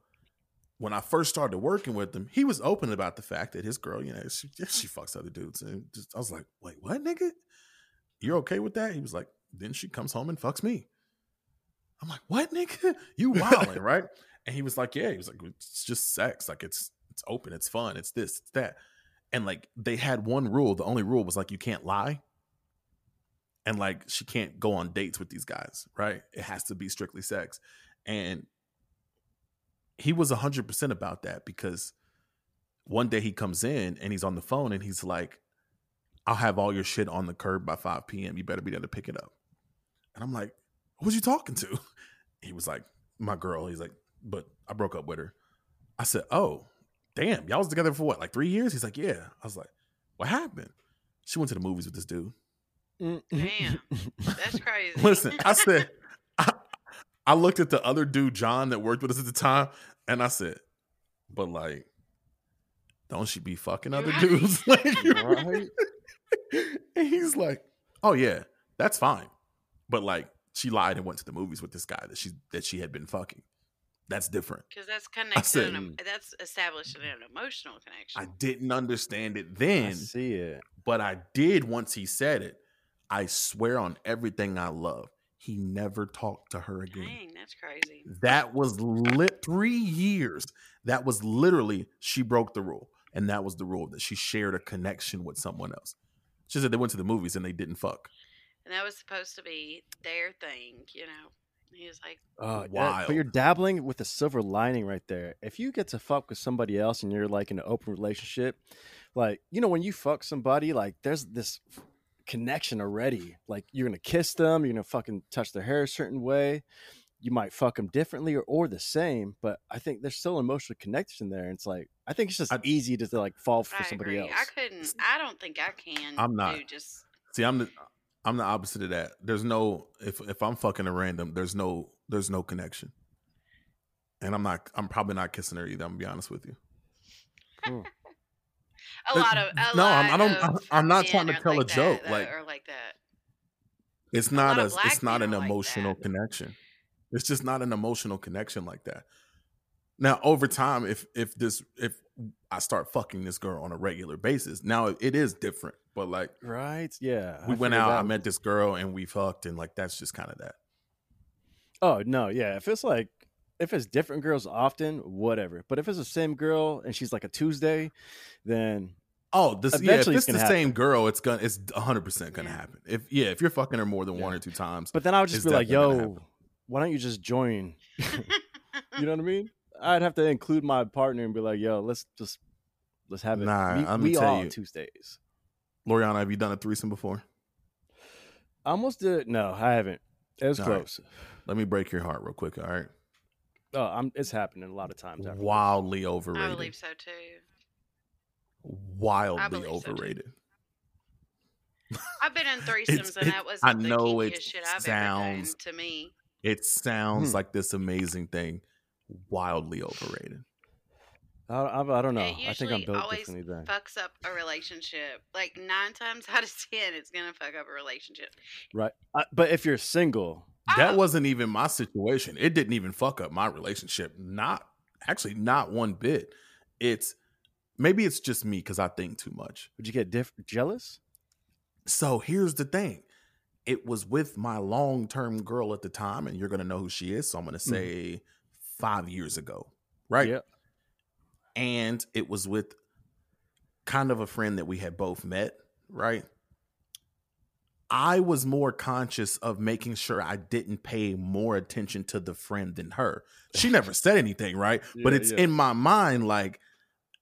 when I first started working with him, he was open about the fact that his girl, you know, she, she fucks other dudes. And just, I was like, wait, what, nigga? You're okay with that? He was like, then she comes home and fucks me. I'm like, what, nigga? You wilding, right? And he was like, yeah. He was like, it's just sex. Like it's it's open, it's fun, it's this, it's that. And like they had one rule. The only rule was like you can't lie and like she can't go on dates with these guys, right? It has to be strictly sex. And he was 100% about that because one day he comes in and he's on the phone and he's like, I'll have all your shit on the curb by 5 p.m. You better be there to pick it up. And I'm like, who's you talking to? He was like, my girl. He's like, but I broke up with her. I said, oh, damn, y'all was together for what, like three years? He's like, yeah. I was like, what happened? She went to the movies with this dude. Mm. Damn, that's crazy. Listen, I said, I, I looked at the other dude, John, that worked with us at the time, and I said, but like, don't she be fucking other right. dudes? like, right? and he's like, oh yeah, that's fine, but like, she lied and went to the movies with this guy that she that she had been fucking. That's different. Because that's connected. Said, that's established an emotional connection. I didn't understand it then. I see it, but I did once he said it. I swear on everything I love, he never talked to her again. Dang, that's crazy. That was lit three years. That was literally she broke the rule, and that was the rule that she shared a connection with someone else. She said they went to the movies and they didn't fuck, and that was supposed to be their thing, you know. He was like, uh, "Oh, wow!" But you're dabbling with a silver lining right there. If you get to fuck with somebody else and you're like in an open relationship, like you know when you fuck somebody, like there's this connection already. Like you're gonna kiss them, you're gonna fucking touch their hair a certain way. You might fuck them differently or, or the same, but I think there's still an emotional connection there. And It's like I think it's just I, easy to like fall for I somebody agree. else. I couldn't. I don't think I can. I'm not. just see. I'm the. I'm the opposite of that. There's no if if I'm fucking a random, there's no there's no connection. And I'm not I'm probably not kissing her either, I'm gonna be honest with you. Hmm a lot of a no. Lot I don't. I'm not trying to tell like a joke. That, like or like that. It's not a. a it's not an emotional like connection. It's just not an emotional connection like that. Now, over time, if if this if I start fucking this girl on a regular basis, now it is different. But like, right? Yeah, we I went out. I met this girl and we fucked, and like that's just kind of that. Oh no, yeah. If it's like if it's different girls often, whatever. But if it's the same girl and she's like a Tuesday, then oh, this yeah, if it's, the happen. same girl, it's gonna it's hundred percent gonna happen. If yeah, if you're fucking her more than yeah. one or two times, but then I would just be like, yo, why don't you just join? you know what I mean? I'd have to include my partner and be like, yo, let's just let's have it. Nah, we, I'm we all you, Tuesdays. Loriana, have you done a threesome before? I almost did. No, I haven't. It was all close. Right. Let me break your heart real quick. All right. Oh, I'm, it's happening a lot of times. Wildly overrated. I believe so too. Wildly overrated. So I've been in threesomes, and that was I know it shit I've sounds to me. It sounds hmm. like this amazing thing. Wildly overrated. I, I, I don't know. I think I'm built differently then. Fucks up a relationship. Like nine times out of ten, it's gonna fuck up a relationship. Right. Uh, but if you're single, that oh. wasn't even my situation. It didn't even fuck up my relationship. Not actually, not one bit. It's maybe it's just me because I think too much. Would you get diff- jealous? So here's the thing. It was with my long term girl at the time, and you're gonna know who she is. So I'm gonna mm-hmm. say mm. Five years ago, right? Yeah. And it was with kind of a friend that we had both met, right? I was more conscious of making sure I didn't pay more attention to the friend than her. She never said anything, right? yeah, but it's yeah. in my mind, like,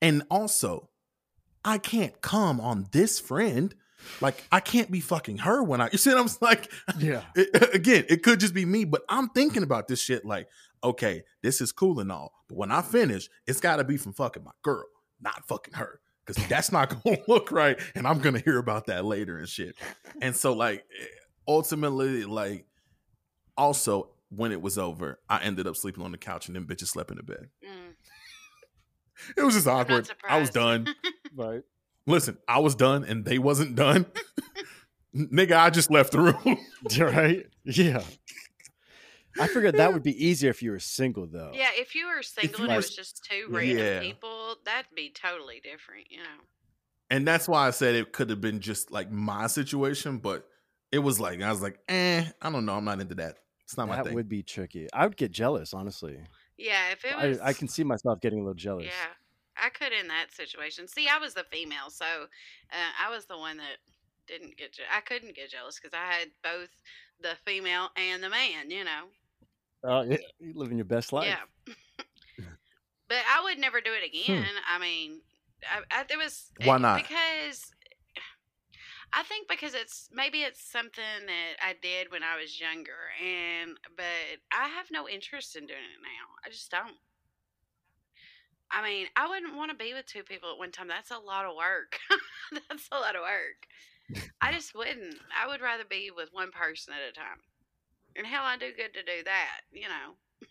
and also, I can't come on this friend. Like, I can't be fucking her when I, you see what I'm like? Yeah. It, again, it could just be me, but I'm thinking about this shit like, okay, this is cool and all. But when I finish, it's got to be from fucking my girl, not fucking her because that's not going to look right. And I'm going to hear about that later and shit. And so, like, ultimately, like, also when it was over, I ended up sleeping on the couch and then bitches slept in the bed. Mm. It was just awkward. I was done. right. Listen, I was done and they wasn't done. Nigga, I just left the room. right? Yeah. I figured that would be easier if you were single, though. Yeah, if you were single you and it was just two random yeah. people, that'd be totally different, you know. And that's why I said it could have been just like my situation, but it was like I was like, eh, I don't know, I'm not into that. It's not that my thing. That would be tricky. I would get jealous, honestly. Yeah, if it was, I, I can see myself getting a little jealous. Yeah, I could in that situation. See, I was the female, so uh, I was the one that didn't get. Je- I couldn't get jealous because I had both the female and the man. You know. Oh, yeah, You're living your best life. Yeah. but I would never do it hmm. again. Hmm. I mean, I, I, there was why not? Because I think because it's maybe it's something that I did when I was younger, and but I have no interest in doing it now. I just don't. I mean, I wouldn't want to be with two people at one time. That's a lot of work. That's a lot of work. I just wouldn't. I would rather be with one person at a time. And hell, I do good to do that, you know.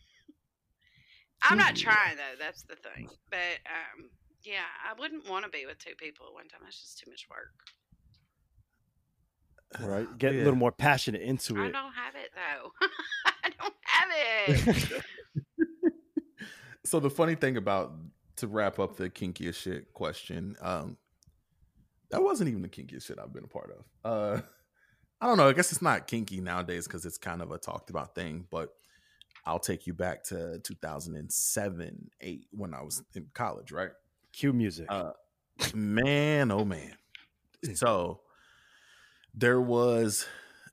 I'm not trying though. That's the thing. But um, yeah, I wouldn't want to be with two people at one time. That's just too much work. Right. Get yeah. a little more passionate into it. I don't have it though. I don't have it. so the funny thing about to wrap up the kinkiest shit question, um, that wasn't even the kinkiest shit I've been a part of. Uh I don't know. I guess it's not kinky nowadays because it's kind of a talked about thing, but I'll take you back to 2007, 8 when I was in college, right? Cue music. Uh, man, oh man. So there was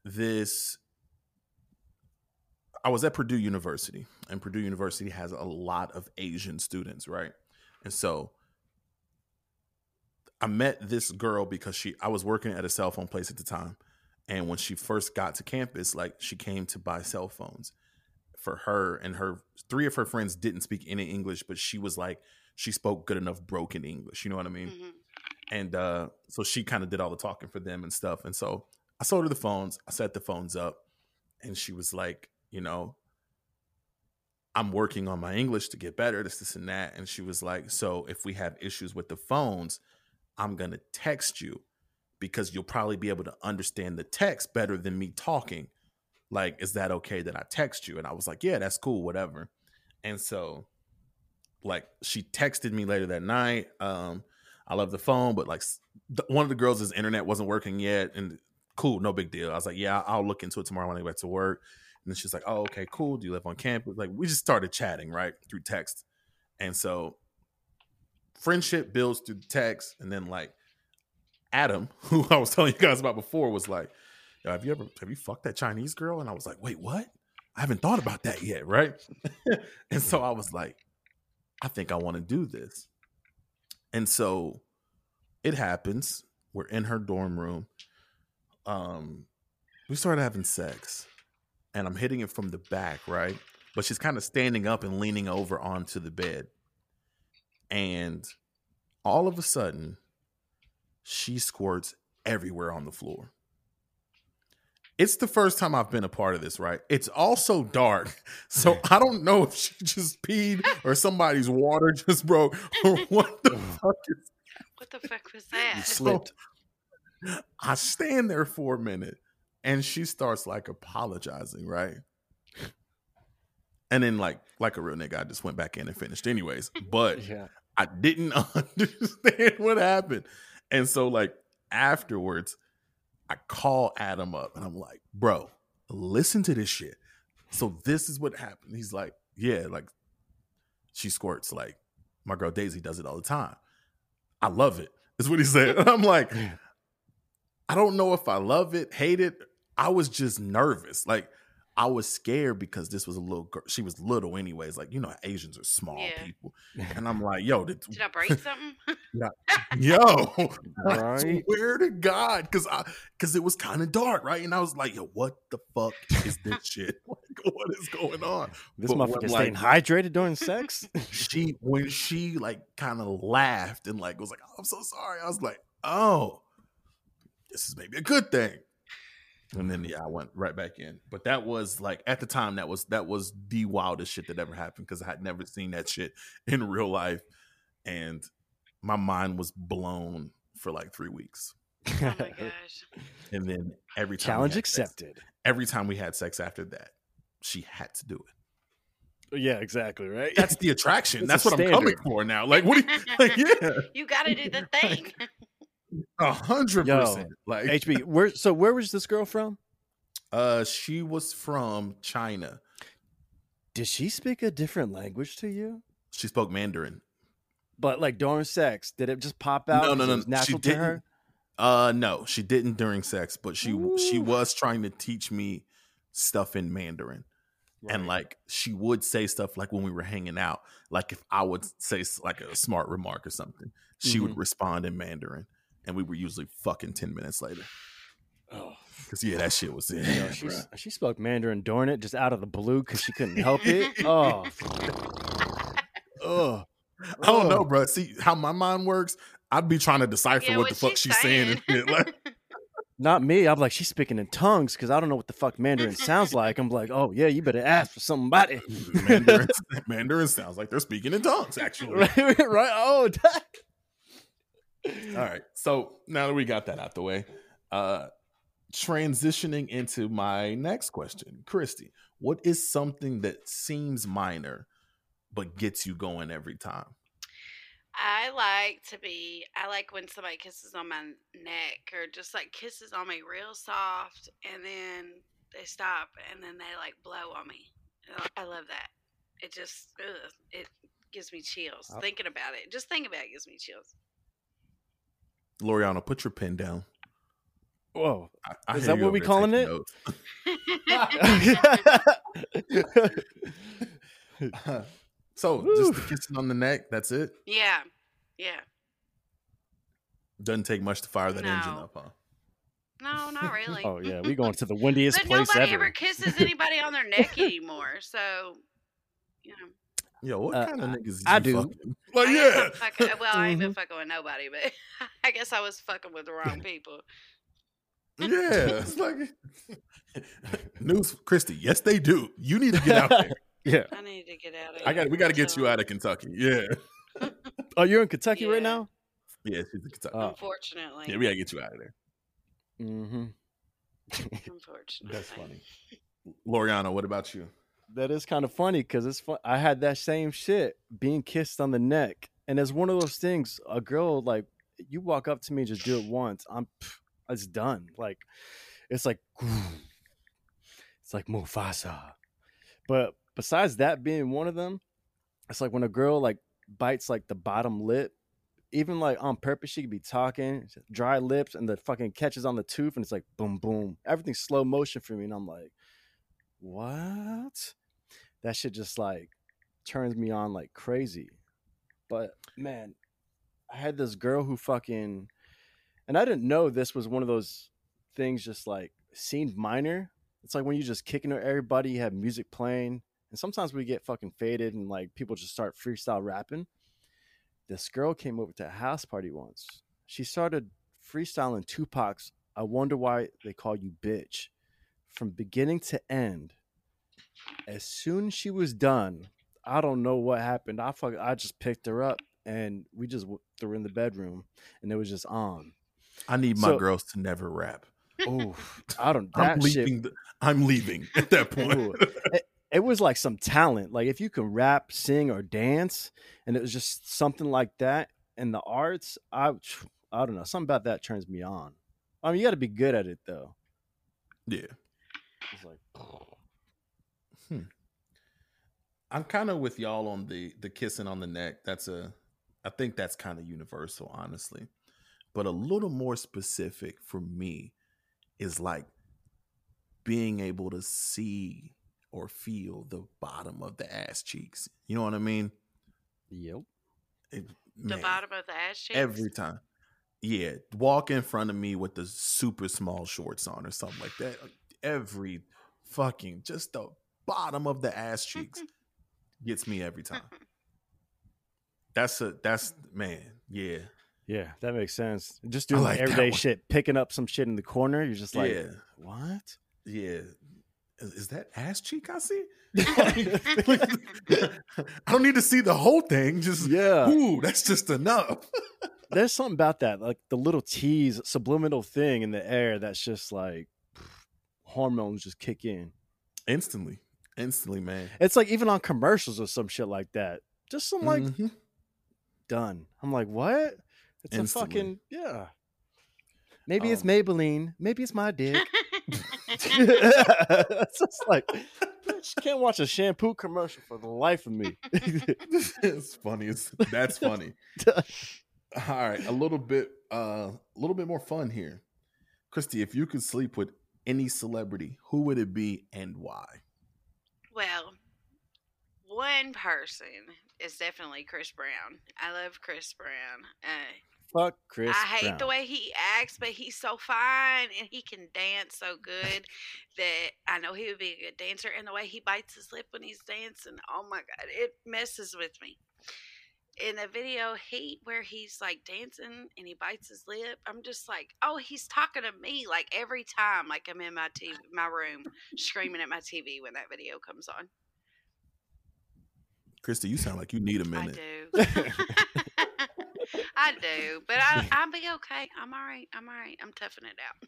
this I was at Purdue University, and Purdue University has a lot of Asian students, right? And so I met this girl because she I was working at a cell phone place at the time and when she first got to campus, like she came to buy cell phones for her and her three of her friends didn't speak any English, but she was like she spoke good enough broken English. You know what I mean? Mm-hmm. And uh, so she kind of did all the talking for them and stuff. And so I sold her the phones. I set the phones up, and she was like, you know, I'm working on my English to get better, this, this, and that. And she was like, so if we have issues with the phones, I'm gonna text you because you'll probably be able to understand the text better than me talking. Like, is that okay that I text you? And I was like, yeah, that's cool, whatever. And so, like, she texted me later that night. Um, I love the phone, but like, one of the girls' internet wasn't working yet, and cool, no big deal. I was like, yeah, I'll look into it tomorrow when I get back to work. And then she's like, oh, okay, cool. Do you live on campus? Like, we just started chatting right through text, and so friendship builds through text, and then like Adam, who I was telling you guys about before, was like, "Have you ever have you fucked that Chinese girl?" And I was like, "Wait, what? I haven't thought about that yet, right?" and so I was like, "I think I want to do this." And so it happens. We're in her dorm room. Um, we started having sex, and I'm hitting it from the back, right? But she's kind of standing up and leaning over onto the bed, and all of a sudden she squirts everywhere on the floor. It's the first time I've been a part of this, right? It's also dark. So I don't know if she just peed or somebody's water just broke or what the fuck is What the fuck was that? You slipped. So I stand there for a minute and she starts like apologizing, right? And then like like a real nigga, I just went back in and finished anyways. But yeah. I didn't understand what happened. And so like afterwards, I call Adam up and I'm like, bro, listen to this shit. So this is what happened. He's like, yeah, like she squirts like my girl Daisy does it all the time. I love it. Is what he said. And I'm like, I don't know if I love it, hate it. I was just nervous. Like I was scared because this was a little girl. She was little, anyways. Like you know, Asians are small yeah. people, and I'm like, "Yo, did, did I break something?" yo, right? swear to God, because I because it was kind of dark, right? And I was like, "Yo, what the fuck is this shit? Like, what is going on?" This motherfucker staying like, hydrated during sex. she when she like kind of laughed and like was like, oh, "I'm so sorry," I was like, "Oh, this is maybe a good thing." And then yeah, I went right back in. But that was like at the time that was that was the wildest shit that ever happened because I had never seen that shit in real life, and my mind was blown for like three weeks. Oh my gosh! and then every time challenge accepted. Sex, every time we had sex after that, she had to do it. Yeah, exactly. Right. That's the attraction. That's what standard. I'm coming for now. Like, what? Do you, like, yeah. You got to do the thing. A hundred percent. Like HB, where so where was this girl from? Uh she was from China. Did she speak a different language to you? She spoke Mandarin. But like during sex, did it just pop out? No, no, no. Natural she didn't. Her? Uh no, she didn't during sex, but she Ooh. she was trying to teach me stuff in Mandarin. Right. And like she would say stuff like when we were hanging out, like if I would say like a smart remark or something, she mm-hmm. would respond in Mandarin and we were usually fucking 10 minutes later. Oh, because yeah, that shit was it. You know, she, she spoke Mandarin during it just out of the blue because she couldn't help it. Oh, oh, I don't know, oh. bro. See how my mind works. I'd be trying to decipher yeah, what, what, the fuck she's saying. saying like, not me. I'm like, she's speaking in tongues because I don't know what the fuck Mandarin sounds like. I'm like, oh yeah, you better ask for somebody. Mandarin, Mandarin sounds like they're speaking in tongues, actually. right? right? Oh, that, all right. So now that we got that out the way, uh transitioning into my next question. Christy, what is something that seems minor but gets you going every time? I like to be I like when somebody kisses on my neck or just like kisses on me real soft and then they stop and then they like blow on me. I love that. It just ugh, it gives me chills. Thinking about it. Just think about it gives me chills. Loriana, put your pen down. Whoa. I, I Is that what we calling it? so Woo. just the kissing on the neck, that's it? Yeah. Yeah. Doesn't take much to fire that no. engine up, huh? No, not really. oh yeah, we going to the windiest but place nobody ever. ever kisses anybody on their neck anymore. So, you know. Yo, what uh, kind of niggas? I do. Fucking? Like, yeah. Fucking, well, I ain't been mm-hmm. fucking with nobody, but I guess I was fucking with the wrong people. yeah, it's like news, Christy. Yes, they do. You need to get out there. yeah, I need to get out of. There. I got. We got to get you out of Kentucky. Yeah. oh, you're in Kentucky yeah. right now. Yeah, she's in Kentucky. Oh. Unfortunately. Yeah, we gotta get you out of there. Mm-hmm. Unfortunately. That's funny. Loriana, what about you? That is kind of funny because it's fun. I had that same shit being kissed on the neck, and it's one of those things. A girl like you walk up to me, just do it once. I'm, it's done. Like it's like it's like Mufasa. But besides that being one of them, it's like when a girl like bites like the bottom lip, even like on purpose, she could be talking, dry lips, and the fucking catches on the tooth, and it's like boom, boom. Everything's slow motion for me, and I'm like, what? That shit just like turns me on like crazy. But man, I had this girl who fucking, and I didn't know this was one of those things just like seemed minor. It's like when you just kicking everybody, you have music playing, and sometimes we get fucking faded and like people just start freestyle rapping. This girl came over to a house party once. She started freestyling Tupac's I Wonder Why They Call You Bitch from beginning to end as soon as she was done, I don't know what happened. I fuck, I just picked her up and we just threw her in the bedroom, and it was just on. I need my so, girls to never rap. Oh, I don't. I'm leaving. The, I'm leaving at that point. it, it was like some talent. Like if you can rap, sing, or dance, and it was just something like that. in the arts, I, I don't know. Something about that turns me on. I mean, you got to be good at it though. Yeah. It's like. Hmm. I'm kind of with y'all on the the kissing on the neck. That's a I think that's kind of universal, honestly. but a little more specific for me is like being able to see or feel the bottom of the ass cheeks. You know what I mean? Yep. It, man, the bottom of the ass cheeks. Every time. Yeah, walk in front of me with the super small shorts on or something like that. Every fucking just the bottom of the ass cheeks gets me every time. That's a that's man, yeah. Yeah, that makes sense. Just doing like everyday shit, picking up some shit in the corner, you're just like, yeah. what? Yeah. Is, is that ass cheek I see? I don't need to see the whole thing. Just yeah, ooh, that's just enough. There's something about that, like the little tease, subliminal thing in the air that's just like hormones just kick in instantly, instantly, man. It's like even on commercials or some shit like that. Just some like mm-hmm. done. I'm like, what? It's instantly. a fucking yeah. Maybe um, it's Maybelline. Maybe it's my dick. it's just like I can't watch a shampoo commercial for the life of me. it's funny. It's, that's funny. All right, a little bit, uh, a little bit more fun here, Christy. If you could sleep with any celebrity, who would it be and why? Well, one person is definitely Chris Brown. I love Chris Brown. Uh, Fuck Chris. I hate Brown. the way he acts, but he's so fine and he can dance so good that I know he would be a good dancer. And the way he bites his lip when he's dancing, oh my god, it messes with me. In the video he where he's like dancing and he bites his lip, I'm just like, oh, he's talking to me like every time, like I'm in my TV, my room, screaming at my TV when that video comes on. Christy, you sound like you need a minute. I do. I do, but I, I'll be okay. I'm all right. I'm all right. I'm toughing it out.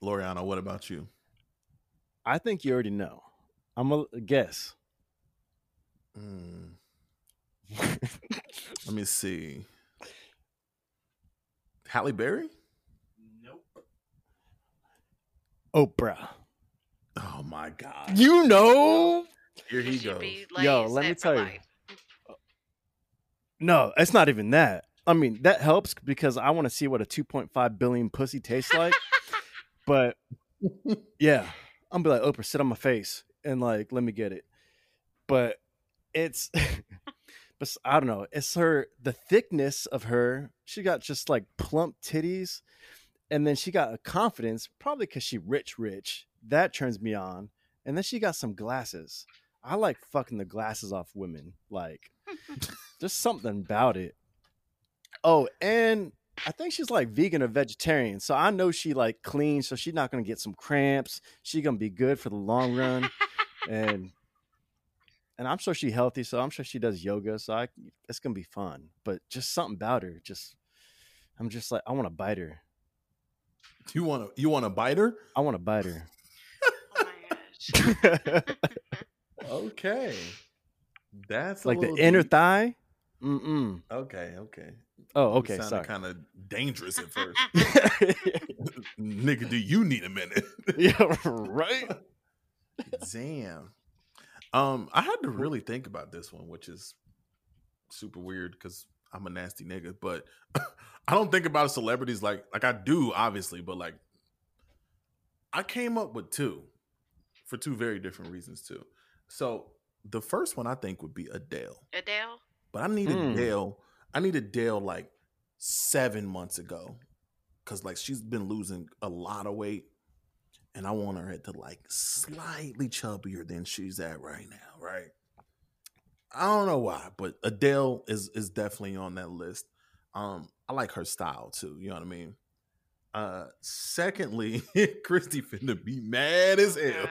Loriana, what about you? I think you already know. I'm a guess. Mm. Let me see. Halle Berry? Nope. Oprah. Oh my god. You know. Here he goes. Yo, let me tell you. Life. No, it's not even that. I mean, that helps because I want to see what a 2.5 billion pussy tastes like. but yeah, I'm be like, Oprah, sit on my face and like, let me get it. But it's, but I don't know. It's her, the thickness of her. She got just like plump titties. And then she got a confidence, probably because she rich, rich. That turns me on. And then she got some glasses. I like fucking the glasses off women. Like, there's something about it. Oh, and I think she's like vegan or vegetarian, so I know she like clean, so she's not gonna get some cramps. She's gonna be good for the long run, and and I'm sure she's healthy, so I'm sure she does yoga. So I, it's gonna be fun. But just something about her, just I'm just like I want to bite her. You want to you want to bite her? I want to bite her. oh okay. That's like the inner deep. thigh. Mm-mm. Okay, okay. Oh, okay. Sorry. Kind of dangerous at first. Nigga, do you need a minute? yeah, right. Damn. Um, I had to really think about this one, which is super weird because I'm a nasty nigga. But I don't think about celebrities like like I do, obviously, but like I came up with two for two very different reasons too. So the first one I think would be Adele. Adele. But I needed mm. Adele. I needed Adele like seven months ago, because like she's been losing a lot of weight, and I want her to like slightly chubbier than she's at right now. Right. I don't know why, but Adele is is definitely on that list. Um, I like her style too. You know what I mean. Uh, secondly, Christy finna be mad as oh, hell.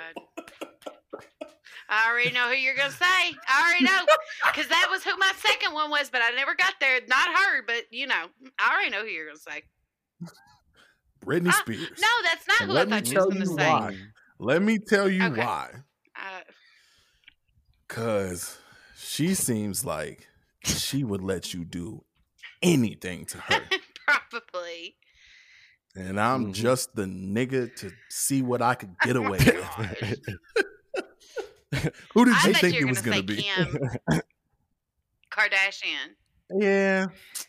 I already know who you're gonna say. I already know because that was who my second one was, but I never got there. Not her, but you know, I already know who you're gonna say. Britney uh, Spears. no, that's not and who I thought you was gonna say. Why. Let me tell you okay. why. Uh, Cause she seems like she would let you do anything to her. Probably. And I'm mm-hmm. just the nigga to see what I could get away with. Who did you think it was going to be? Kim Kardashian. Yeah.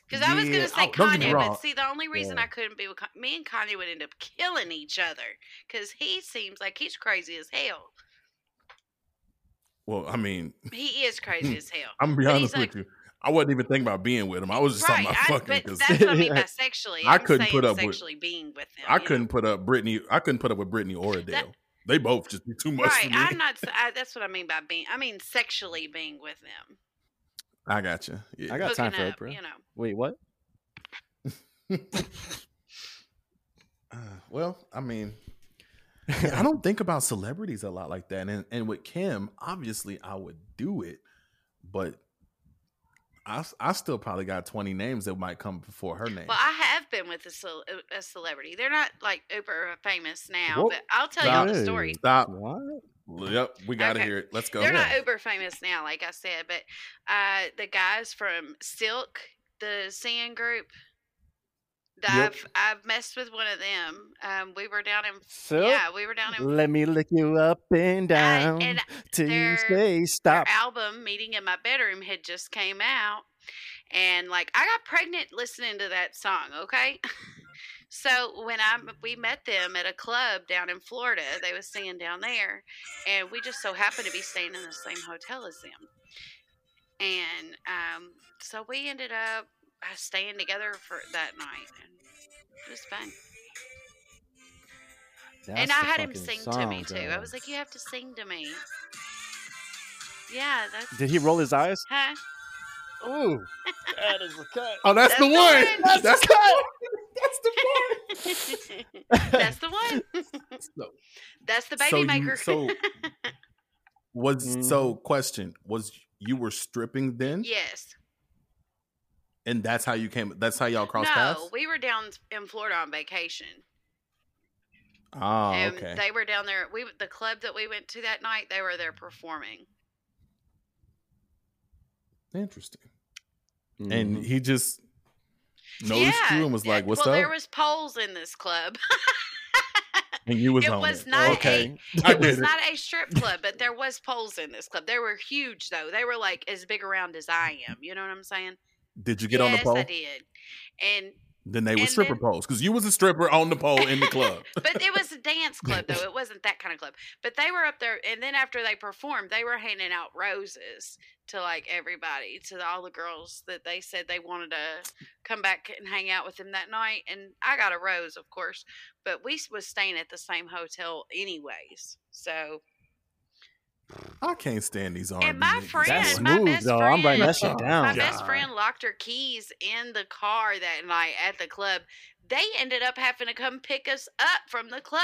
Because yeah. I was going to say oh, Kanye, but see, the only reason yeah. I couldn't be with me and Kanye would end up killing each other because he seems like he's crazy as hell. Well, I mean, he is crazy as hell. I'm gonna be honest with like, you. I wasn't even thinking about being with him. I was just right, talking about I, fucking. But that's what I mean by sexually. I couldn't put up sexually with, being with him. I couldn't know? put up Britney. I couldn't put up with Britney or Adele. That, they both just be too much. Right. I'm not. I, that's what I mean by being. I mean sexually being with them. I got you. Yeah. I got Hooking time for up, Oprah. You know. Wait, what? uh, well, I mean, I don't think about celebrities a lot like that, and and with Kim, obviously, I would do it, but I, I still probably got 20 names that might come before her name. Well, I have been with a, a celebrity. They're not like uber famous now, Whoa. but I'll tell y'all the story. Stop. What? Yep, we got to okay. hear it. Let's go. They're not uber famous now, like I said, but uh, the guys from Silk, the singing group, Yep. I've I've messed with one of them. Um, we were down in Silk? yeah, we were down in. Let me lick you up and down I, and say stop. album "Meeting in My Bedroom" had just came out, and like I got pregnant listening to that song. Okay, so when I we met them at a club down in Florida, they was singing down there, and we just so happened to be staying in the same hotel as them, and um, so we ended up staying together for that night, and it was fun. That's and I had him sing song, to me too. Girl. I was like, "You have to sing to me." Yeah, that's. Did he roll his eyes? Huh? Ooh, that is the cut. Oh, that's, that's the, the, one. one. That's, that's the cut. That's the one. that's the one. so, that's the baby so maker. You, so was mm-hmm. so question was you were stripping then? Yes. And that's how you came. That's how y'all crossed no, paths. No, we were down in Florida on vacation. Oh, and okay. They were down there. We the club that we went to that night. They were there performing. Interesting. Mm-hmm. And he just noticed yeah, you and was like, "What's well, up?" There was poles in this club. and you was it on was it. Oh, not okay. a it was not a strip club, but there was poles in this club. They were huge though. They were like as big around as I am. You know what I'm saying? Did you get yes, on the pole? I did. And then they were stripper then, poles because you was a stripper on the pole in the club. but it was a dance club though; it wasn't that kind of club. But they were up there, and then after they performed, they were handing out roses to like everybody, to all the girls that they said they wanted to come back and hang out with them that night. And I got a rose, of course, but we was staying at the same hotel anyways, so I can't stand these army. And my friend, That's my smooth, best though. friend, I'm writing that shit down. My God. best friend locked her keys in the car that night at the club. They ended up having to come pick us up from the club.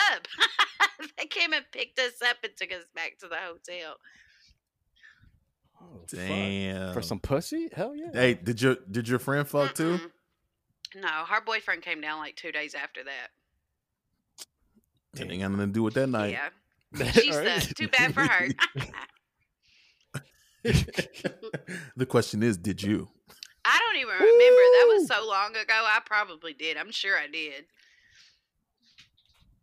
they came and picked us up and took us back to the hotel. Oh, Damn. Fuck. For some pussy? Hell yeah. Hey, did your did your friend fuck Mm-mm. too? No, her boyfriend came down like two days after that. It ain't got nothing to do with that night. Yeah. She said, too bad for her. the question is, did you? I don't even remember. That was so long ago. I probably did. I'm sure I did.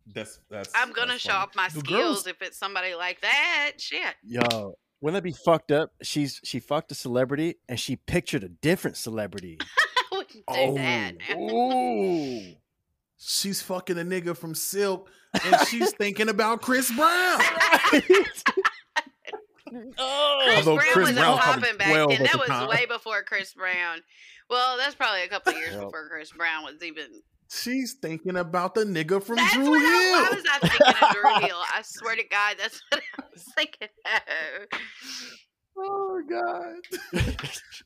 That's that's. I'm gonna that's show off my the skills girls... if it's somebody like that. Shit. Yo, wouldn't that be fucked up? She's she fucked a celebrity and she pictured a different celebrity. I wouldn't do oh, that. Ooh. She's fucking a nigga from Silk and she's thinking about Chris Brown. oh, Chris Although Brown Chris was Brown popping back then. That was time. way before Chris Brown. Well, that's probably a couple years before Chris Brown was even. She's thinking about the nigga from that's Dru Hill. I, why was I thinking of Dru Hill? I swear to God, that's what I was thinking of. Oh God,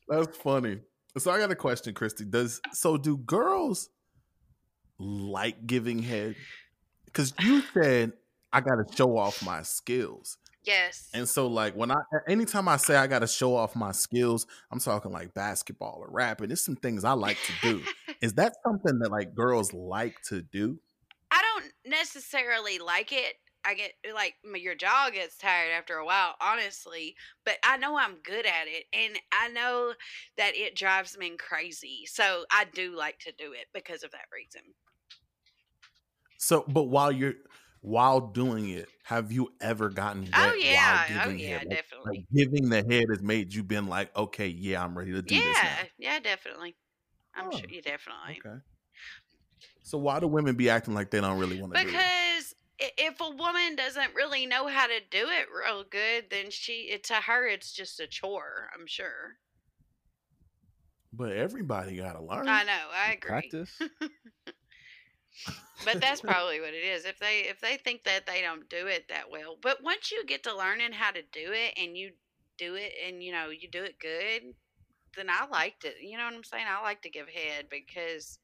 that's funny. So I got a question, Christy. Does so do girls like giving head? because you said I got to show off my skills. Yes. And so, like, when I, anytime I say I got to show off my skills, I'm talking like basketball or rapping. There's some things I like to do. Is that something that like girls like to do? I don't necessarily like it. I get uh, like your jaw gets tired after a while, honestly, but I know I'm good at it and I know that it drives me crazy. So I do like to do it because of that reason. So, but while you're while doing it, have you ever gotten oh, wet oh, yeah. oh, yeah, head? definitely. Like, giving the head has made you been like, okay, yeah, I'm ready to do yeah, this. Yeah, yeah, definitely. I'm oh, sure you definitely. Okay. So why do women be acting like they don't really want to? Do it? Because if a woman doesn't really know how to do it real good, then she it, to her it's just a chore. I'm sure. But everybody got to learn. I know. I agree. Practice. but that's probably what it is. If they if they think that they don't do it that well, but once you get to learning how to do it and you do it and you know you do it good, then I liked it. You know what I'm saying? I like to give head because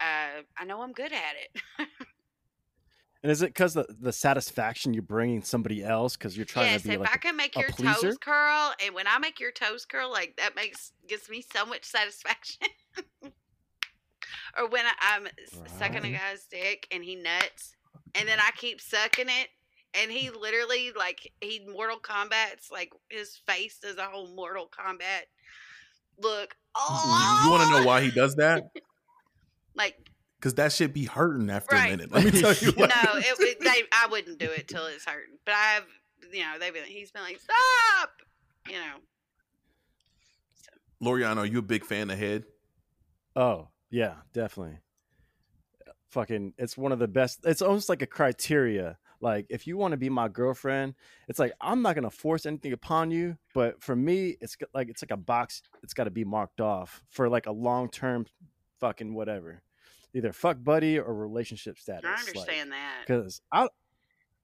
uh, I know I'm good at it. and is it because the the satisfaction you're bringing somebody else because you're trying yes, to be if like I can make your toes curl, and when I make your toes curl, like that makes gives me so much satisfaction or when I, am right. sucking a guy's dick and he nuts, and then I keep sucking it, and he literally like he Mortal Kombat's like his face does a whole Mortal Kombat look. Oh, you want to know why he does that? like because that should be hurting after right. a minute. Let me tell you. no, it, it, they, I wouldn't do it till it's hurting. But I have, you know, they've been. He's been like, stop. You know. So. Loriano, are you a big fan of head? Oh, yeah, definitely. Fucking, it's one of the best. It's almost like a criteria. Like, if you want to be my girlfriend, it's like I'm not gonna force anything upon you. But for me, it's like it's like a box. It's got to be marked off for like a long term, fucking whatever, either fuck buddy or relationship status. I understand like, that because I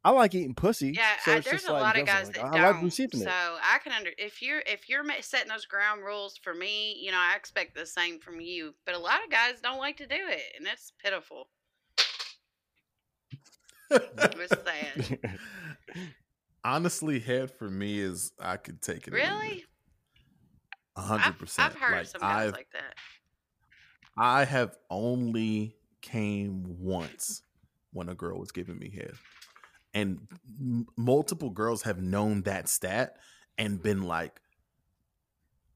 I like eating pussy. Yeah, so I, there's a like, lot of guys like, that I don't. Like so it. I can under if you're if you're setting those ground rules for me, you know, I expect the same from you. But a lot of guys don't like to do it, and that's pitiful. it's sad. Honestly, head for me is I could take it. Really? hundred percent. I've heard like, some guys I've, like that. I have only came once when a girl was giving me head and m- multiple girls have known that stat and been like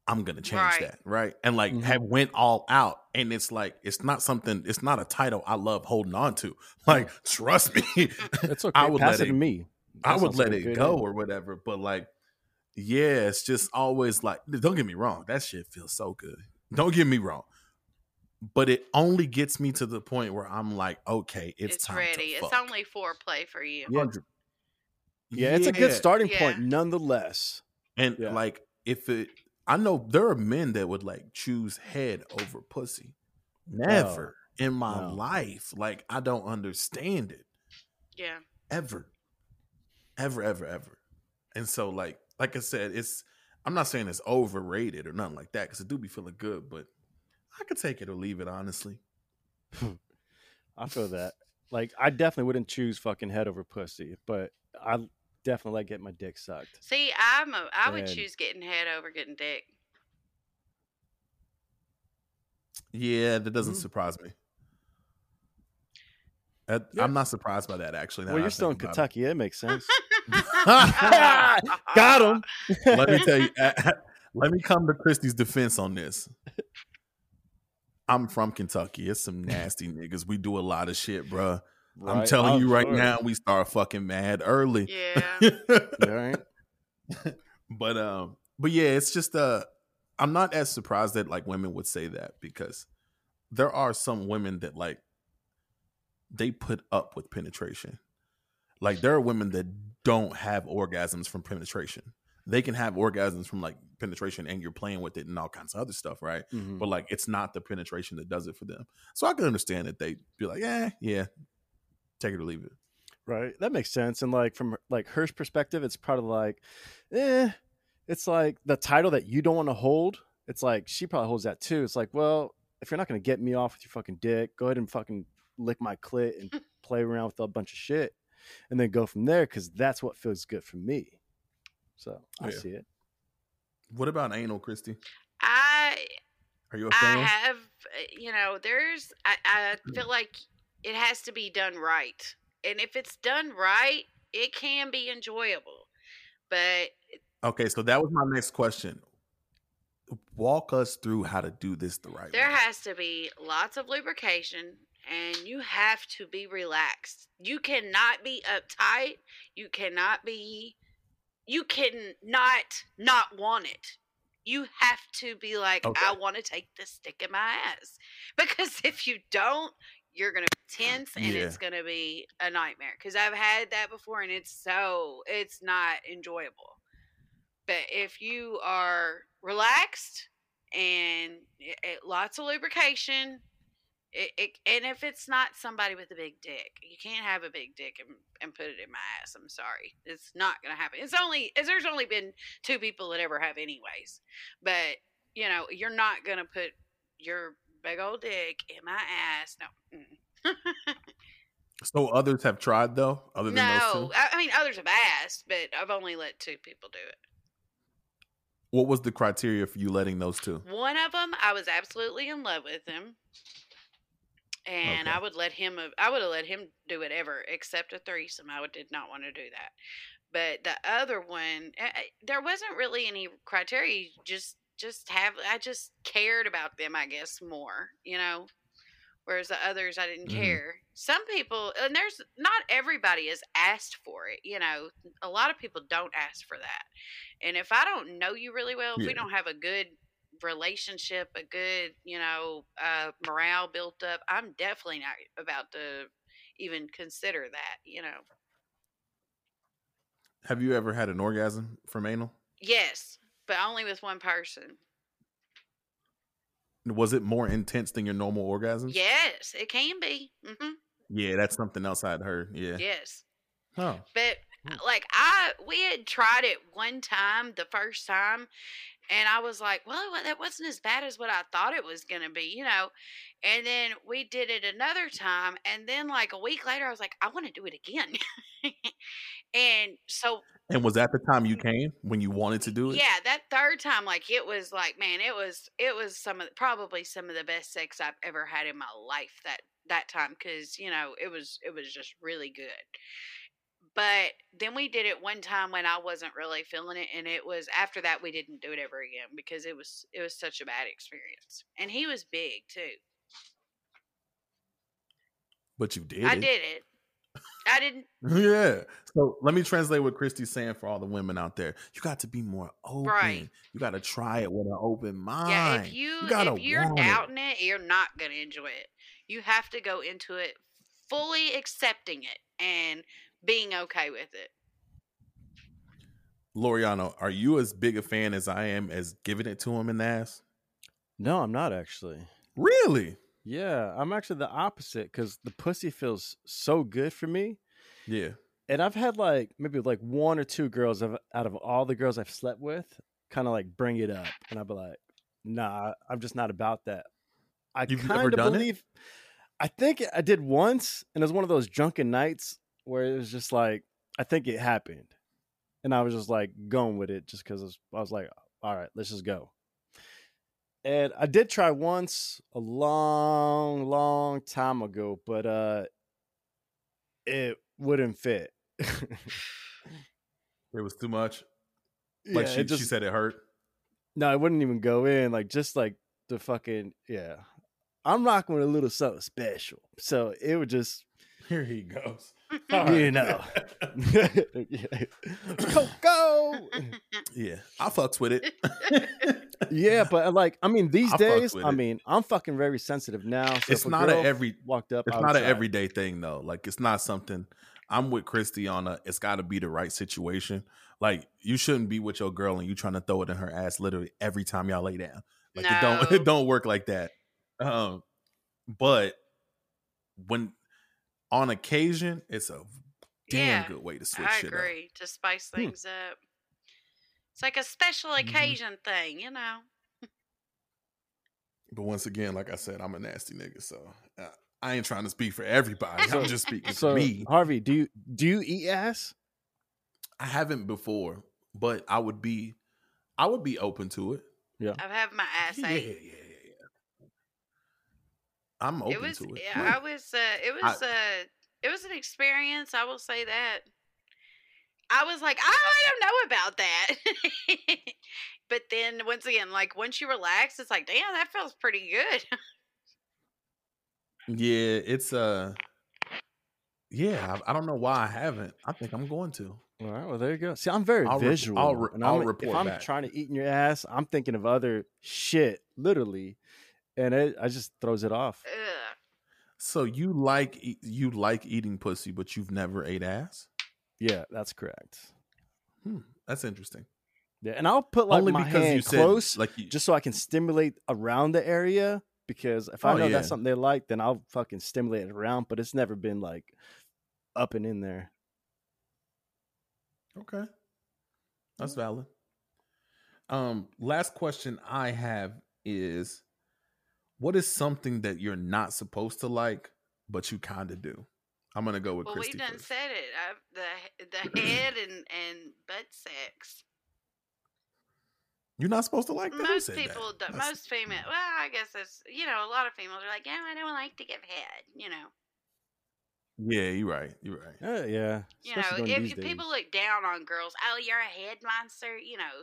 i'm gonna change right. that right? And like mm-hmm. have went all out and it's like it's not something it's not a title i love holding on to. Like trust me it's okay. I would Pass let it, to me. That i would let it go or whatever but like yeah it's just always like don't get me wrong that shit feels so good. Don't get me wrong but it only gets me to the point where I'm like, okay, it's, it's ready. it's only foreplay for you. Yeah. yeah, it's a good starting yeah. point, nonetheless. And yeah. like, if it, I know there are men that would like choose head over pussy. Never no. in my no. life. Like, I don't understand it. Yeah. Ever, ever, ever, ever. And so, like, like I said, it's. I'm not saying it's overrated or nothing like that because it do be feeling good, but I could take it or leave it, honestly. I feel that. Like, I definitely wouldn't choose fucking head over pussy, but I definitely like getting my dick sucked. See, I'm a, I would and, choose getting head over getting dick. Yeah, that doesn't mm-hmm. surprise me. I, am not surprised by that actually. Well, you're still in Kentucky. It. it makes sense. Got him. let me tell you. let me come to Christy's defense on this. I'm from Kentucky. It's some nasty niggas. We do a lot of shit, bro. Right. I'm telling oh, you right sure. now, we start fucking mad early. Yeah. right. but um, but yeah, it's just uh I'm not as surprised that like women would say that because there are some women that like they put up with penetration. Like there are women that don't have orgasms from penetration they can have orgasms from like penetration and you're playing with it and all kinds of other stuff, right? Mm-hmm. But like it's not the penetration that does it for them. So I can understand that they be like, yeah, yeah, take it or leave it. Right. That makes sense. And like from like her perspective, it's probably like, eh, it's like the title that you don't want to hold. It's like she probably holds that too. It's like, well, if you're not gonna get me off with your fucking dick, go ahead and fucking lick my clit and play around with a bunch of shit, and then go from there because that's what feels good for me. So I yeah. see it. What about anal, Christy? I are you a fan? I have, uh, you know, there's. I, I mm. feel like it has to be done right, and if it's done right, it can be enjoyable. But okay, so that was my next question. Walk us through how to do this the right there way. There has to be lots of lubrication and you have to be relaxed. You cannot be uptight. You cannot be you can not not want it. You have to be like, okay. I want to take this stick in my ass. Because if you don't, you're gonna be tense and yeah. it's gonna be a nightmare. Because I've had that before and it's so it's not enjoyable. But if you are relaxed and it, it, lots of lubrication, it, it, and if it's not somebody with a big dick, you can't have a big dick and, and put it in my ass. I'm sorry, it's not gonna happen. It's only there's only been two people that ever have, anyways. But you know, you're not gonna put your big old dick in my ass. No. so others have tried though. Other than no, I, I mean others have asked, but I've only let two people do it. What was the criteria for you letting those two? One of them, I was absolutely in love with him and okay. I would let him. I would have let him do whatever except a threesome. I did not want to do that. But the other one, eh, eh, there wasn't really any criteria. Just, just have. I just cared about them. I guess more. You know. Whereas the others, I didn't mm. care. Some people, and there's not everybody has asked for it. You know, a lot of people don't ask for that. And if I don't know you really well, if yeah. we don't have a good relationship, a good, you know, uh, morale built up, I'm definitely not about to even consider that, you know. Have you ever had an orgasm from anal? Yes, but only with one person. Was it more intense than your normal orgasms? Yes, it can be. Mm-hmm. Yeah, that's something else I'd heard. Yeah. Yes. Oh. But uh, like I, we had tried it one time, the first time, and I was like, well, that wasn't as bad as what I thought it was going to be, you know. And then we did it another time. And then, like, a week later, I was like, I want to do it again. and so. And was that the time you mm. came when you wanted to do it? Yeah, that third time, like, it was like, man, it was, it was some of, the, probably some of the best sex I've ever had in my life that, that time. Cause, you know, it was, it was just really good. But then we did it one time when I wasn't really feeling it, and it was after that we didn't do it ever again because it was it was such a bad experience. And he was big too. But you did. I it. did it. I didn't. yeah. So let me translate what Christy's saying for all the women out there. You got to be more open. Right. You got to try it with an open mind. Yeah. If you, you if you're doubting it. it, you're not gonna enjoy it. You have to go into it fully accepting it and being okay with it. Loriano, are you as big a fan as I am as giving it to him in the ass? No, I'm not actually. Really? Yeah, I'm actually the opposite because the pussy feels so good for me. Yeah. And I've had like maybe like one or two girls out of all the girls I've slept with kind of like bring it up. And I'd be like, nah, I'm just not about that. I kind of believe. It? I think I did once, and it was one of those drunken nights where it was just like I think it happened, and I was just like going with it just because I was like, all right, let's just go. And I did try once a long, long time ago, but uh it wouldn't fit. it was too much. Like yeah, she, just, she said it hurt. No, it wouldn't even go in. Like just like the fucking yeah. I'm rocking with a little something special. So it would just here he goes. You know. go, go. Yeah, I fucks with it. yeah, but uh, like, I mean, these I days, I mean, I'm fucking very sensitive now. So it's not a every walked up. It's not an everyday thing though. Like, it's not something. I'm with Christy on a. It's got to be the right situation. Like, you shouldn't be with your girl and you trying to throw it in her ass literally every time y'all lay down. Like, no. it don't. It don't work like that. Um, but when on occasion, it's a damn yeah, good way to switch it. Up. I agree to spice hmm. things hmm. up. It's like a special mm-hmm. occasion mm-hmm. thing, you know. but once again, like I said, I'm a nasty nigga, so uh, I ain't trying to speak for everybody. I'm just speaking so, for me. Harvey, do you do you eat ass? I haven't before, but I would be, I would be open to it. Yeah, I've had my ass yeah, ate. Yeah, I'm open it was, to it. Yeah, I was. Uh, it was. I, uh, it was an experience. I will say that. I was like, oh, I don't know about that. but then once again, like once you relax, it's like, damn, that feels pretty good. Yeah, it's uh yeah, I, I, don't know why I haven't. I think I'm going to. All right, well there you go. See, I'm very I'll visual. Re- I'll, re- and I'll I'm, report if I'm back. trying to eat in your ass, I'm thinking of other shit, literally, and it I just throws it off. Ugh. So you like you like eating pussy, but you've never ate ass? Yeah, that's correct. Hmm, that's interesting. Yeah, and I'll put like Only my because hand you said, close, like you, just so I can stimulate around the area. Because if I Oh, know yeah. that's something they like, then I'll fucking stimulate it around. But it's never been like up and in there. Okay. That's valid. Um, last question I have is what is something that you're not supposed to like, but you kind of do? I'm gonna go with Well, Christy we've done first. said it. I've, the the head and and butt sex. You're not supposed to like that. Most people, that? do, That's- most female. Well, I guess that's you know a lot of females are like, yeah, I don't like to give head. You know, Yeah, you're right. You're right. Uh, yeah, you know, especially during if, these if days. people look down on girls, oh, you're a head monster. You know,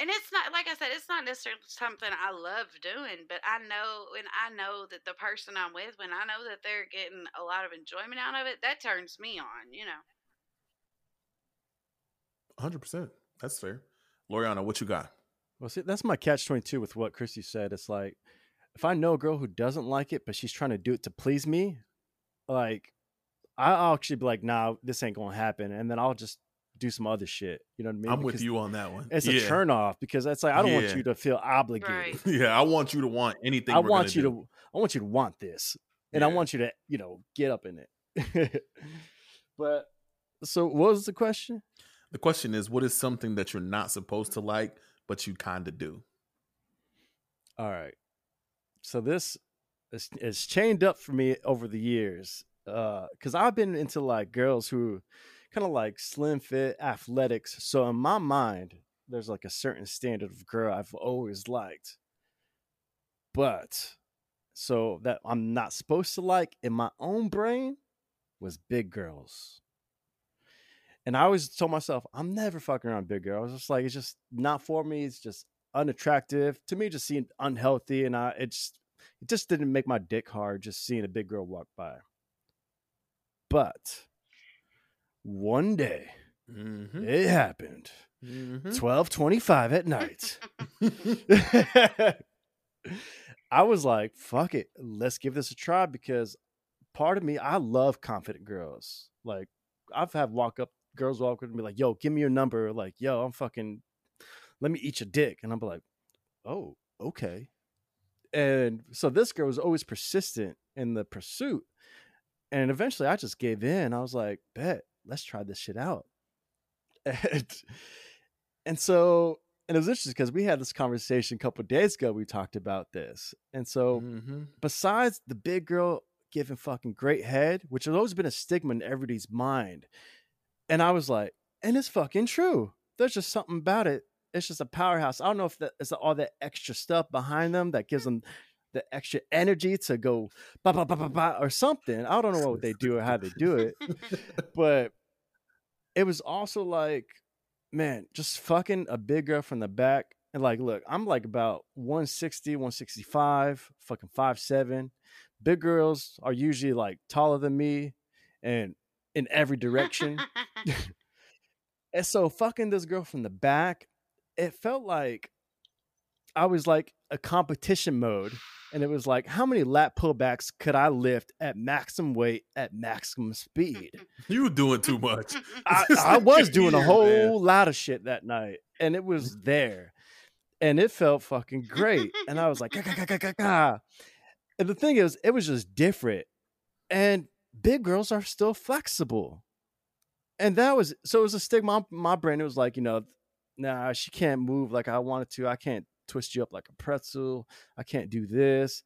and it's not like I said, it's not necessarily something I love doing, but I know when I know that the person I'm with, when I know that they're getting a lot of enjoyment out of it, that turns me on. You know. 100. percent That's fair. Loriano, what you got? Well, see, that's my catch twenty two with what Christy said. It's like if I know a girl who doesn't like it, but she's trying to do it to please me, like I- I'll actually be like, "Nah, this ain't gonna happen," and then I'll just do some other shit. You know what I mean? I'm with you on that one. It's yeah. a turn off because it's like I don't Yeah. want you to feel obligated. Right. Yeah, I want you to want anything. I we're want you do. to I want you to want this. And I want you to, you know, get up in it. but so what was the question? The question is, what is something that you're not supposed to like, but you kind of do? All right. So this is, is chained up for me over the years. Uh, cause I've been into like girls who kind of like slim fit athletics. So in my mind, there's like a certain standard of girl I've always liked. But so that I'm not supposed to like in my own brain was big girls. And I always told myself, I'm never fucking around big girls. It's like it's just not for me. It's just unattractive to me. Just seemed unhealthy, and I it just it just didn't make my dick hard. Just seeing a big girl walk by. But one day Mm-hmm. it happened. Mm-hmm. Twelve twenty-five at night. I was like, fuck it, let's give this a try because part of me, I love confident girls. Like, I've had walk up girls walk up and be like, yo, give me your number. Like, yo, I'm fucking, let me eat your dick. And I'm like, oh, okay. And so this girl was always persistent in the pursuit. And eventually I just gave in. I was like, bet, let's try this shit out. And, and so, and it was interesting because we had this conversation a couple of days ago. We talked about this. And so, Mm-hmm. besides the big girl giving fucking great head, which has always been a stigma in everybody's mind, and I was like, and it's fucking true. There's just something about it. It's just a powerhouse. I don't know if that is all that extra stuff behind them that gives them the extra energy to go ba ba ba ba ba or something. I don't know what they do or how they do it, but it was also like, man, just fucking a big girl from the back. And like, look, I'm like about 160, 165, fucking five seven. Big girls are usually like taller than me and in every direction. and so fucking this girl from the back, it felt like I was like a competition mode. And it was like, how many lat pullbacks could I lift at maximum weight at maximum speed? You were doing too much. I, I was doing a whole man. lot of shit that night, and it was there, and it felt fucking great. And I was like, "Ka, ka, ka, ka, ka, ka." and the thing is, it was just different. And big girls are still flexible, and that was so. It was a stigma. My brain it was like, you know, nah, she can't move like I wanted to. I can't twist you up like a pretzel. I can't do this.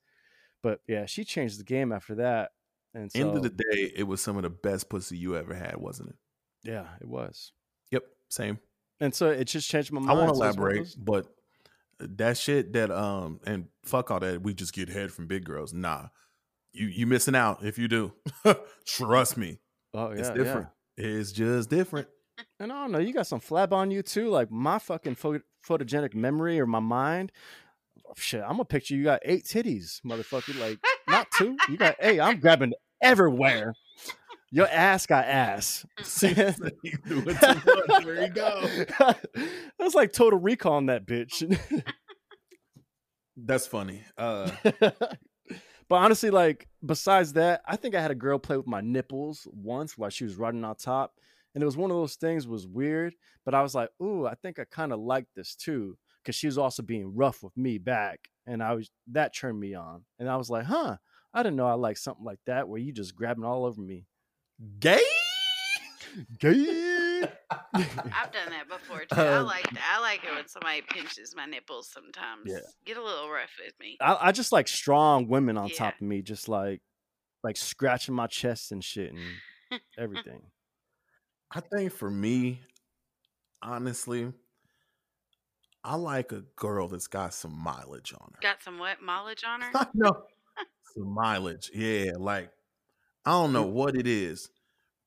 But yeah, she changed the game after that. And so, End of the day, it was some of the best pussy you ever had, wasn't it? yeah, it was. Yep, same. And so it just changed my mind. I want to So it's one of elaborate, but that shit that um and fuck all that. We just get head from big girls. Nah, you you missing out if you do. Trust me, Oh yeah, it's different. It's just different. And I don't know, you got some flab on you too. Like my fucking photogenic memory or my mind. Shit, I'm gonna picture you got eight titties, motherfucker. Like not two. You got hey, I'm grabbing everywhere. Your ass got ass. there you go. That's like total recall on that bitch. That's funny. Uh but honestly, like besides that, I think I had a girl play with my nipples once while she was riding on top. And it was one of those things was weird, but I was like, ooh, I think I kind of like this too. Cause she was also being rough with me back. And I was that turned me on. And I was like, huh, I didn't know I like something like that where you just grabbing all over me. Gay? Gay. I've done that before too. Um, I like I like it when somebody pinches my nipples sometimes. Yeah. Get a little rough with me. I, I just like strong women on yeah. top of me, just like like scratching my chest and shit and everything. I think for me, honestly, I like a girl that's got some mileage on her. Got some what mileage on her? no, some mileage. Yeah, like I don't know mm. what it is,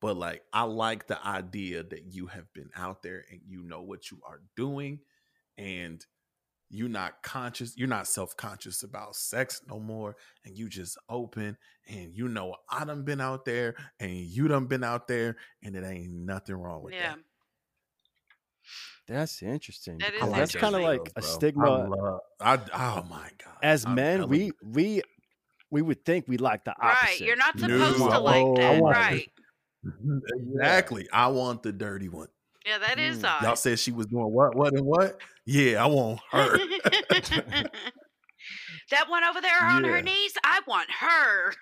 but like I like the idea that you have been out there and you know what you are doing, and you're not conscious, you're not self-conscious about sex no more, and you just open and you know I done been out there and you done been out there, and it ain't nothing wrong with yeah. that. That's interesting. That is that's kind of like a stigma. I love, I, oh my god! As men, we we we would think we like the opposite. Right, you're not supposed no. to like that, right? Exactly. I want the dirty one. Yeah, that is mm. odd. Y'all said she was doing what, what, and what? Yeah, I want her. that one over there on yeah. her knees, I want her.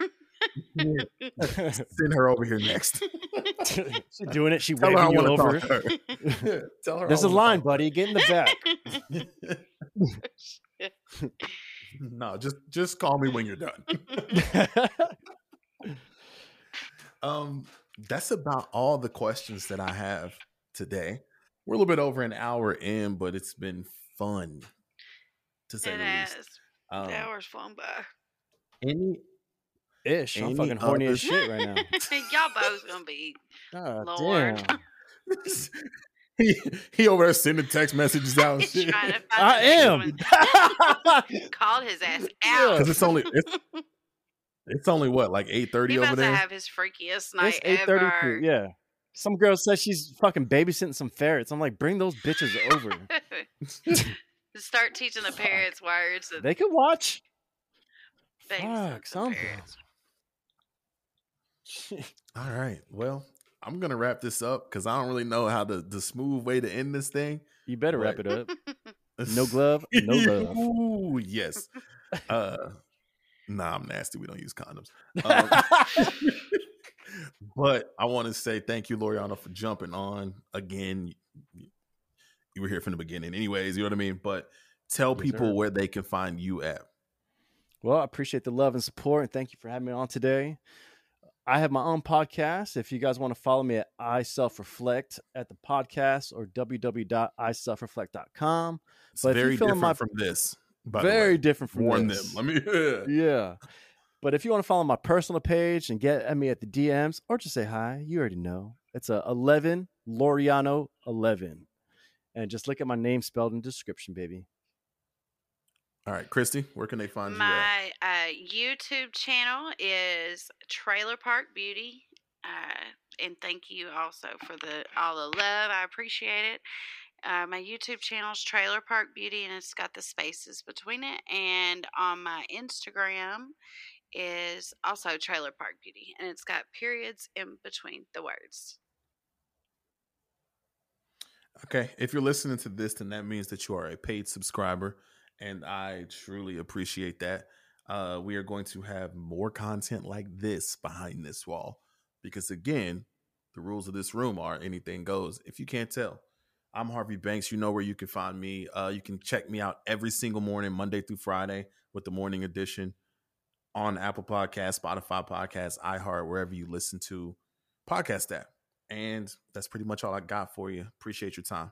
Send her over here next. She's doing it. She Tell waving you over. Her. Tell her There's a line, buddy. Get in the back. no, just just call me when you're done. um, that's about all the questions that I have today. We're a little bit over an hour in, but it's been fun to say it the has. least. Um, the hour's flown by. Any ish. I'm fucking horny as shit right now. Y'all both gonna be oh, Lord. he he over there sending text messages out. And shit. I am. Called his ass out because it's only it's, it's only what like eight thirty over there. Have his freakiest night it's ever. Yeah. Some girl says she's fucking babysitting some ferrets. I'm like, bring those bitches over. Start teaching the parrots words. They can watch. Fuck, something. All right. Well, I'm gonna wrap this up because I don't really know how the the smooth way to end this thing. You better but... wrap it up. no glove, no love. Ooh, yes. Uh, nah, I'm nasty. We don't use condoms. Um, but I want to say thank you, Loriano, for jumping on again. You were here from the beginning, anyways. You know what I mean. But tell yes, people sir. where they can find you at. Well, I appreciate the love and support, and thank you for having me on today. I have my own podcast. If you guys want to follow me at I Self Reflect at the podcast or www.iselfreflect.com. It's but very different my, from this. very different from Warn this. them. Let me yeah. Yeah. But if you want to follow my personal page and get at me at the DMs or just say hi, you already know. It's a 11 Loriano 11. And just look at my name spelled in the description, baby. All right, Christy, where can they find my, you? My uh, YouTube channel is Trailer Park Beauty. Uh, and thank you also for the all the love. I appreciate it. Uh, my YouTube channel is Trailer Park Beauty, and it's got the spaces between it. And on my Instagram is also Trailer Park Beauty, and it's got periods in between the words. Okay, if you're listening to this, then that means that you are a paid subscriber and I truly appreciate that. Uh, we are going to have more content like this behind this wall because, again, the rules of this room are anything goes. If you can't tell, I'm Harvey Banks. You know where you can find me. Uh, you can check me out every single morning, Monday through Friday, with the morning edition on Apple Podcasts, Spotify Podcasts, iHeart, wherever you listen to podcast at. And that's pretty much all I got for you. Appreciate your time.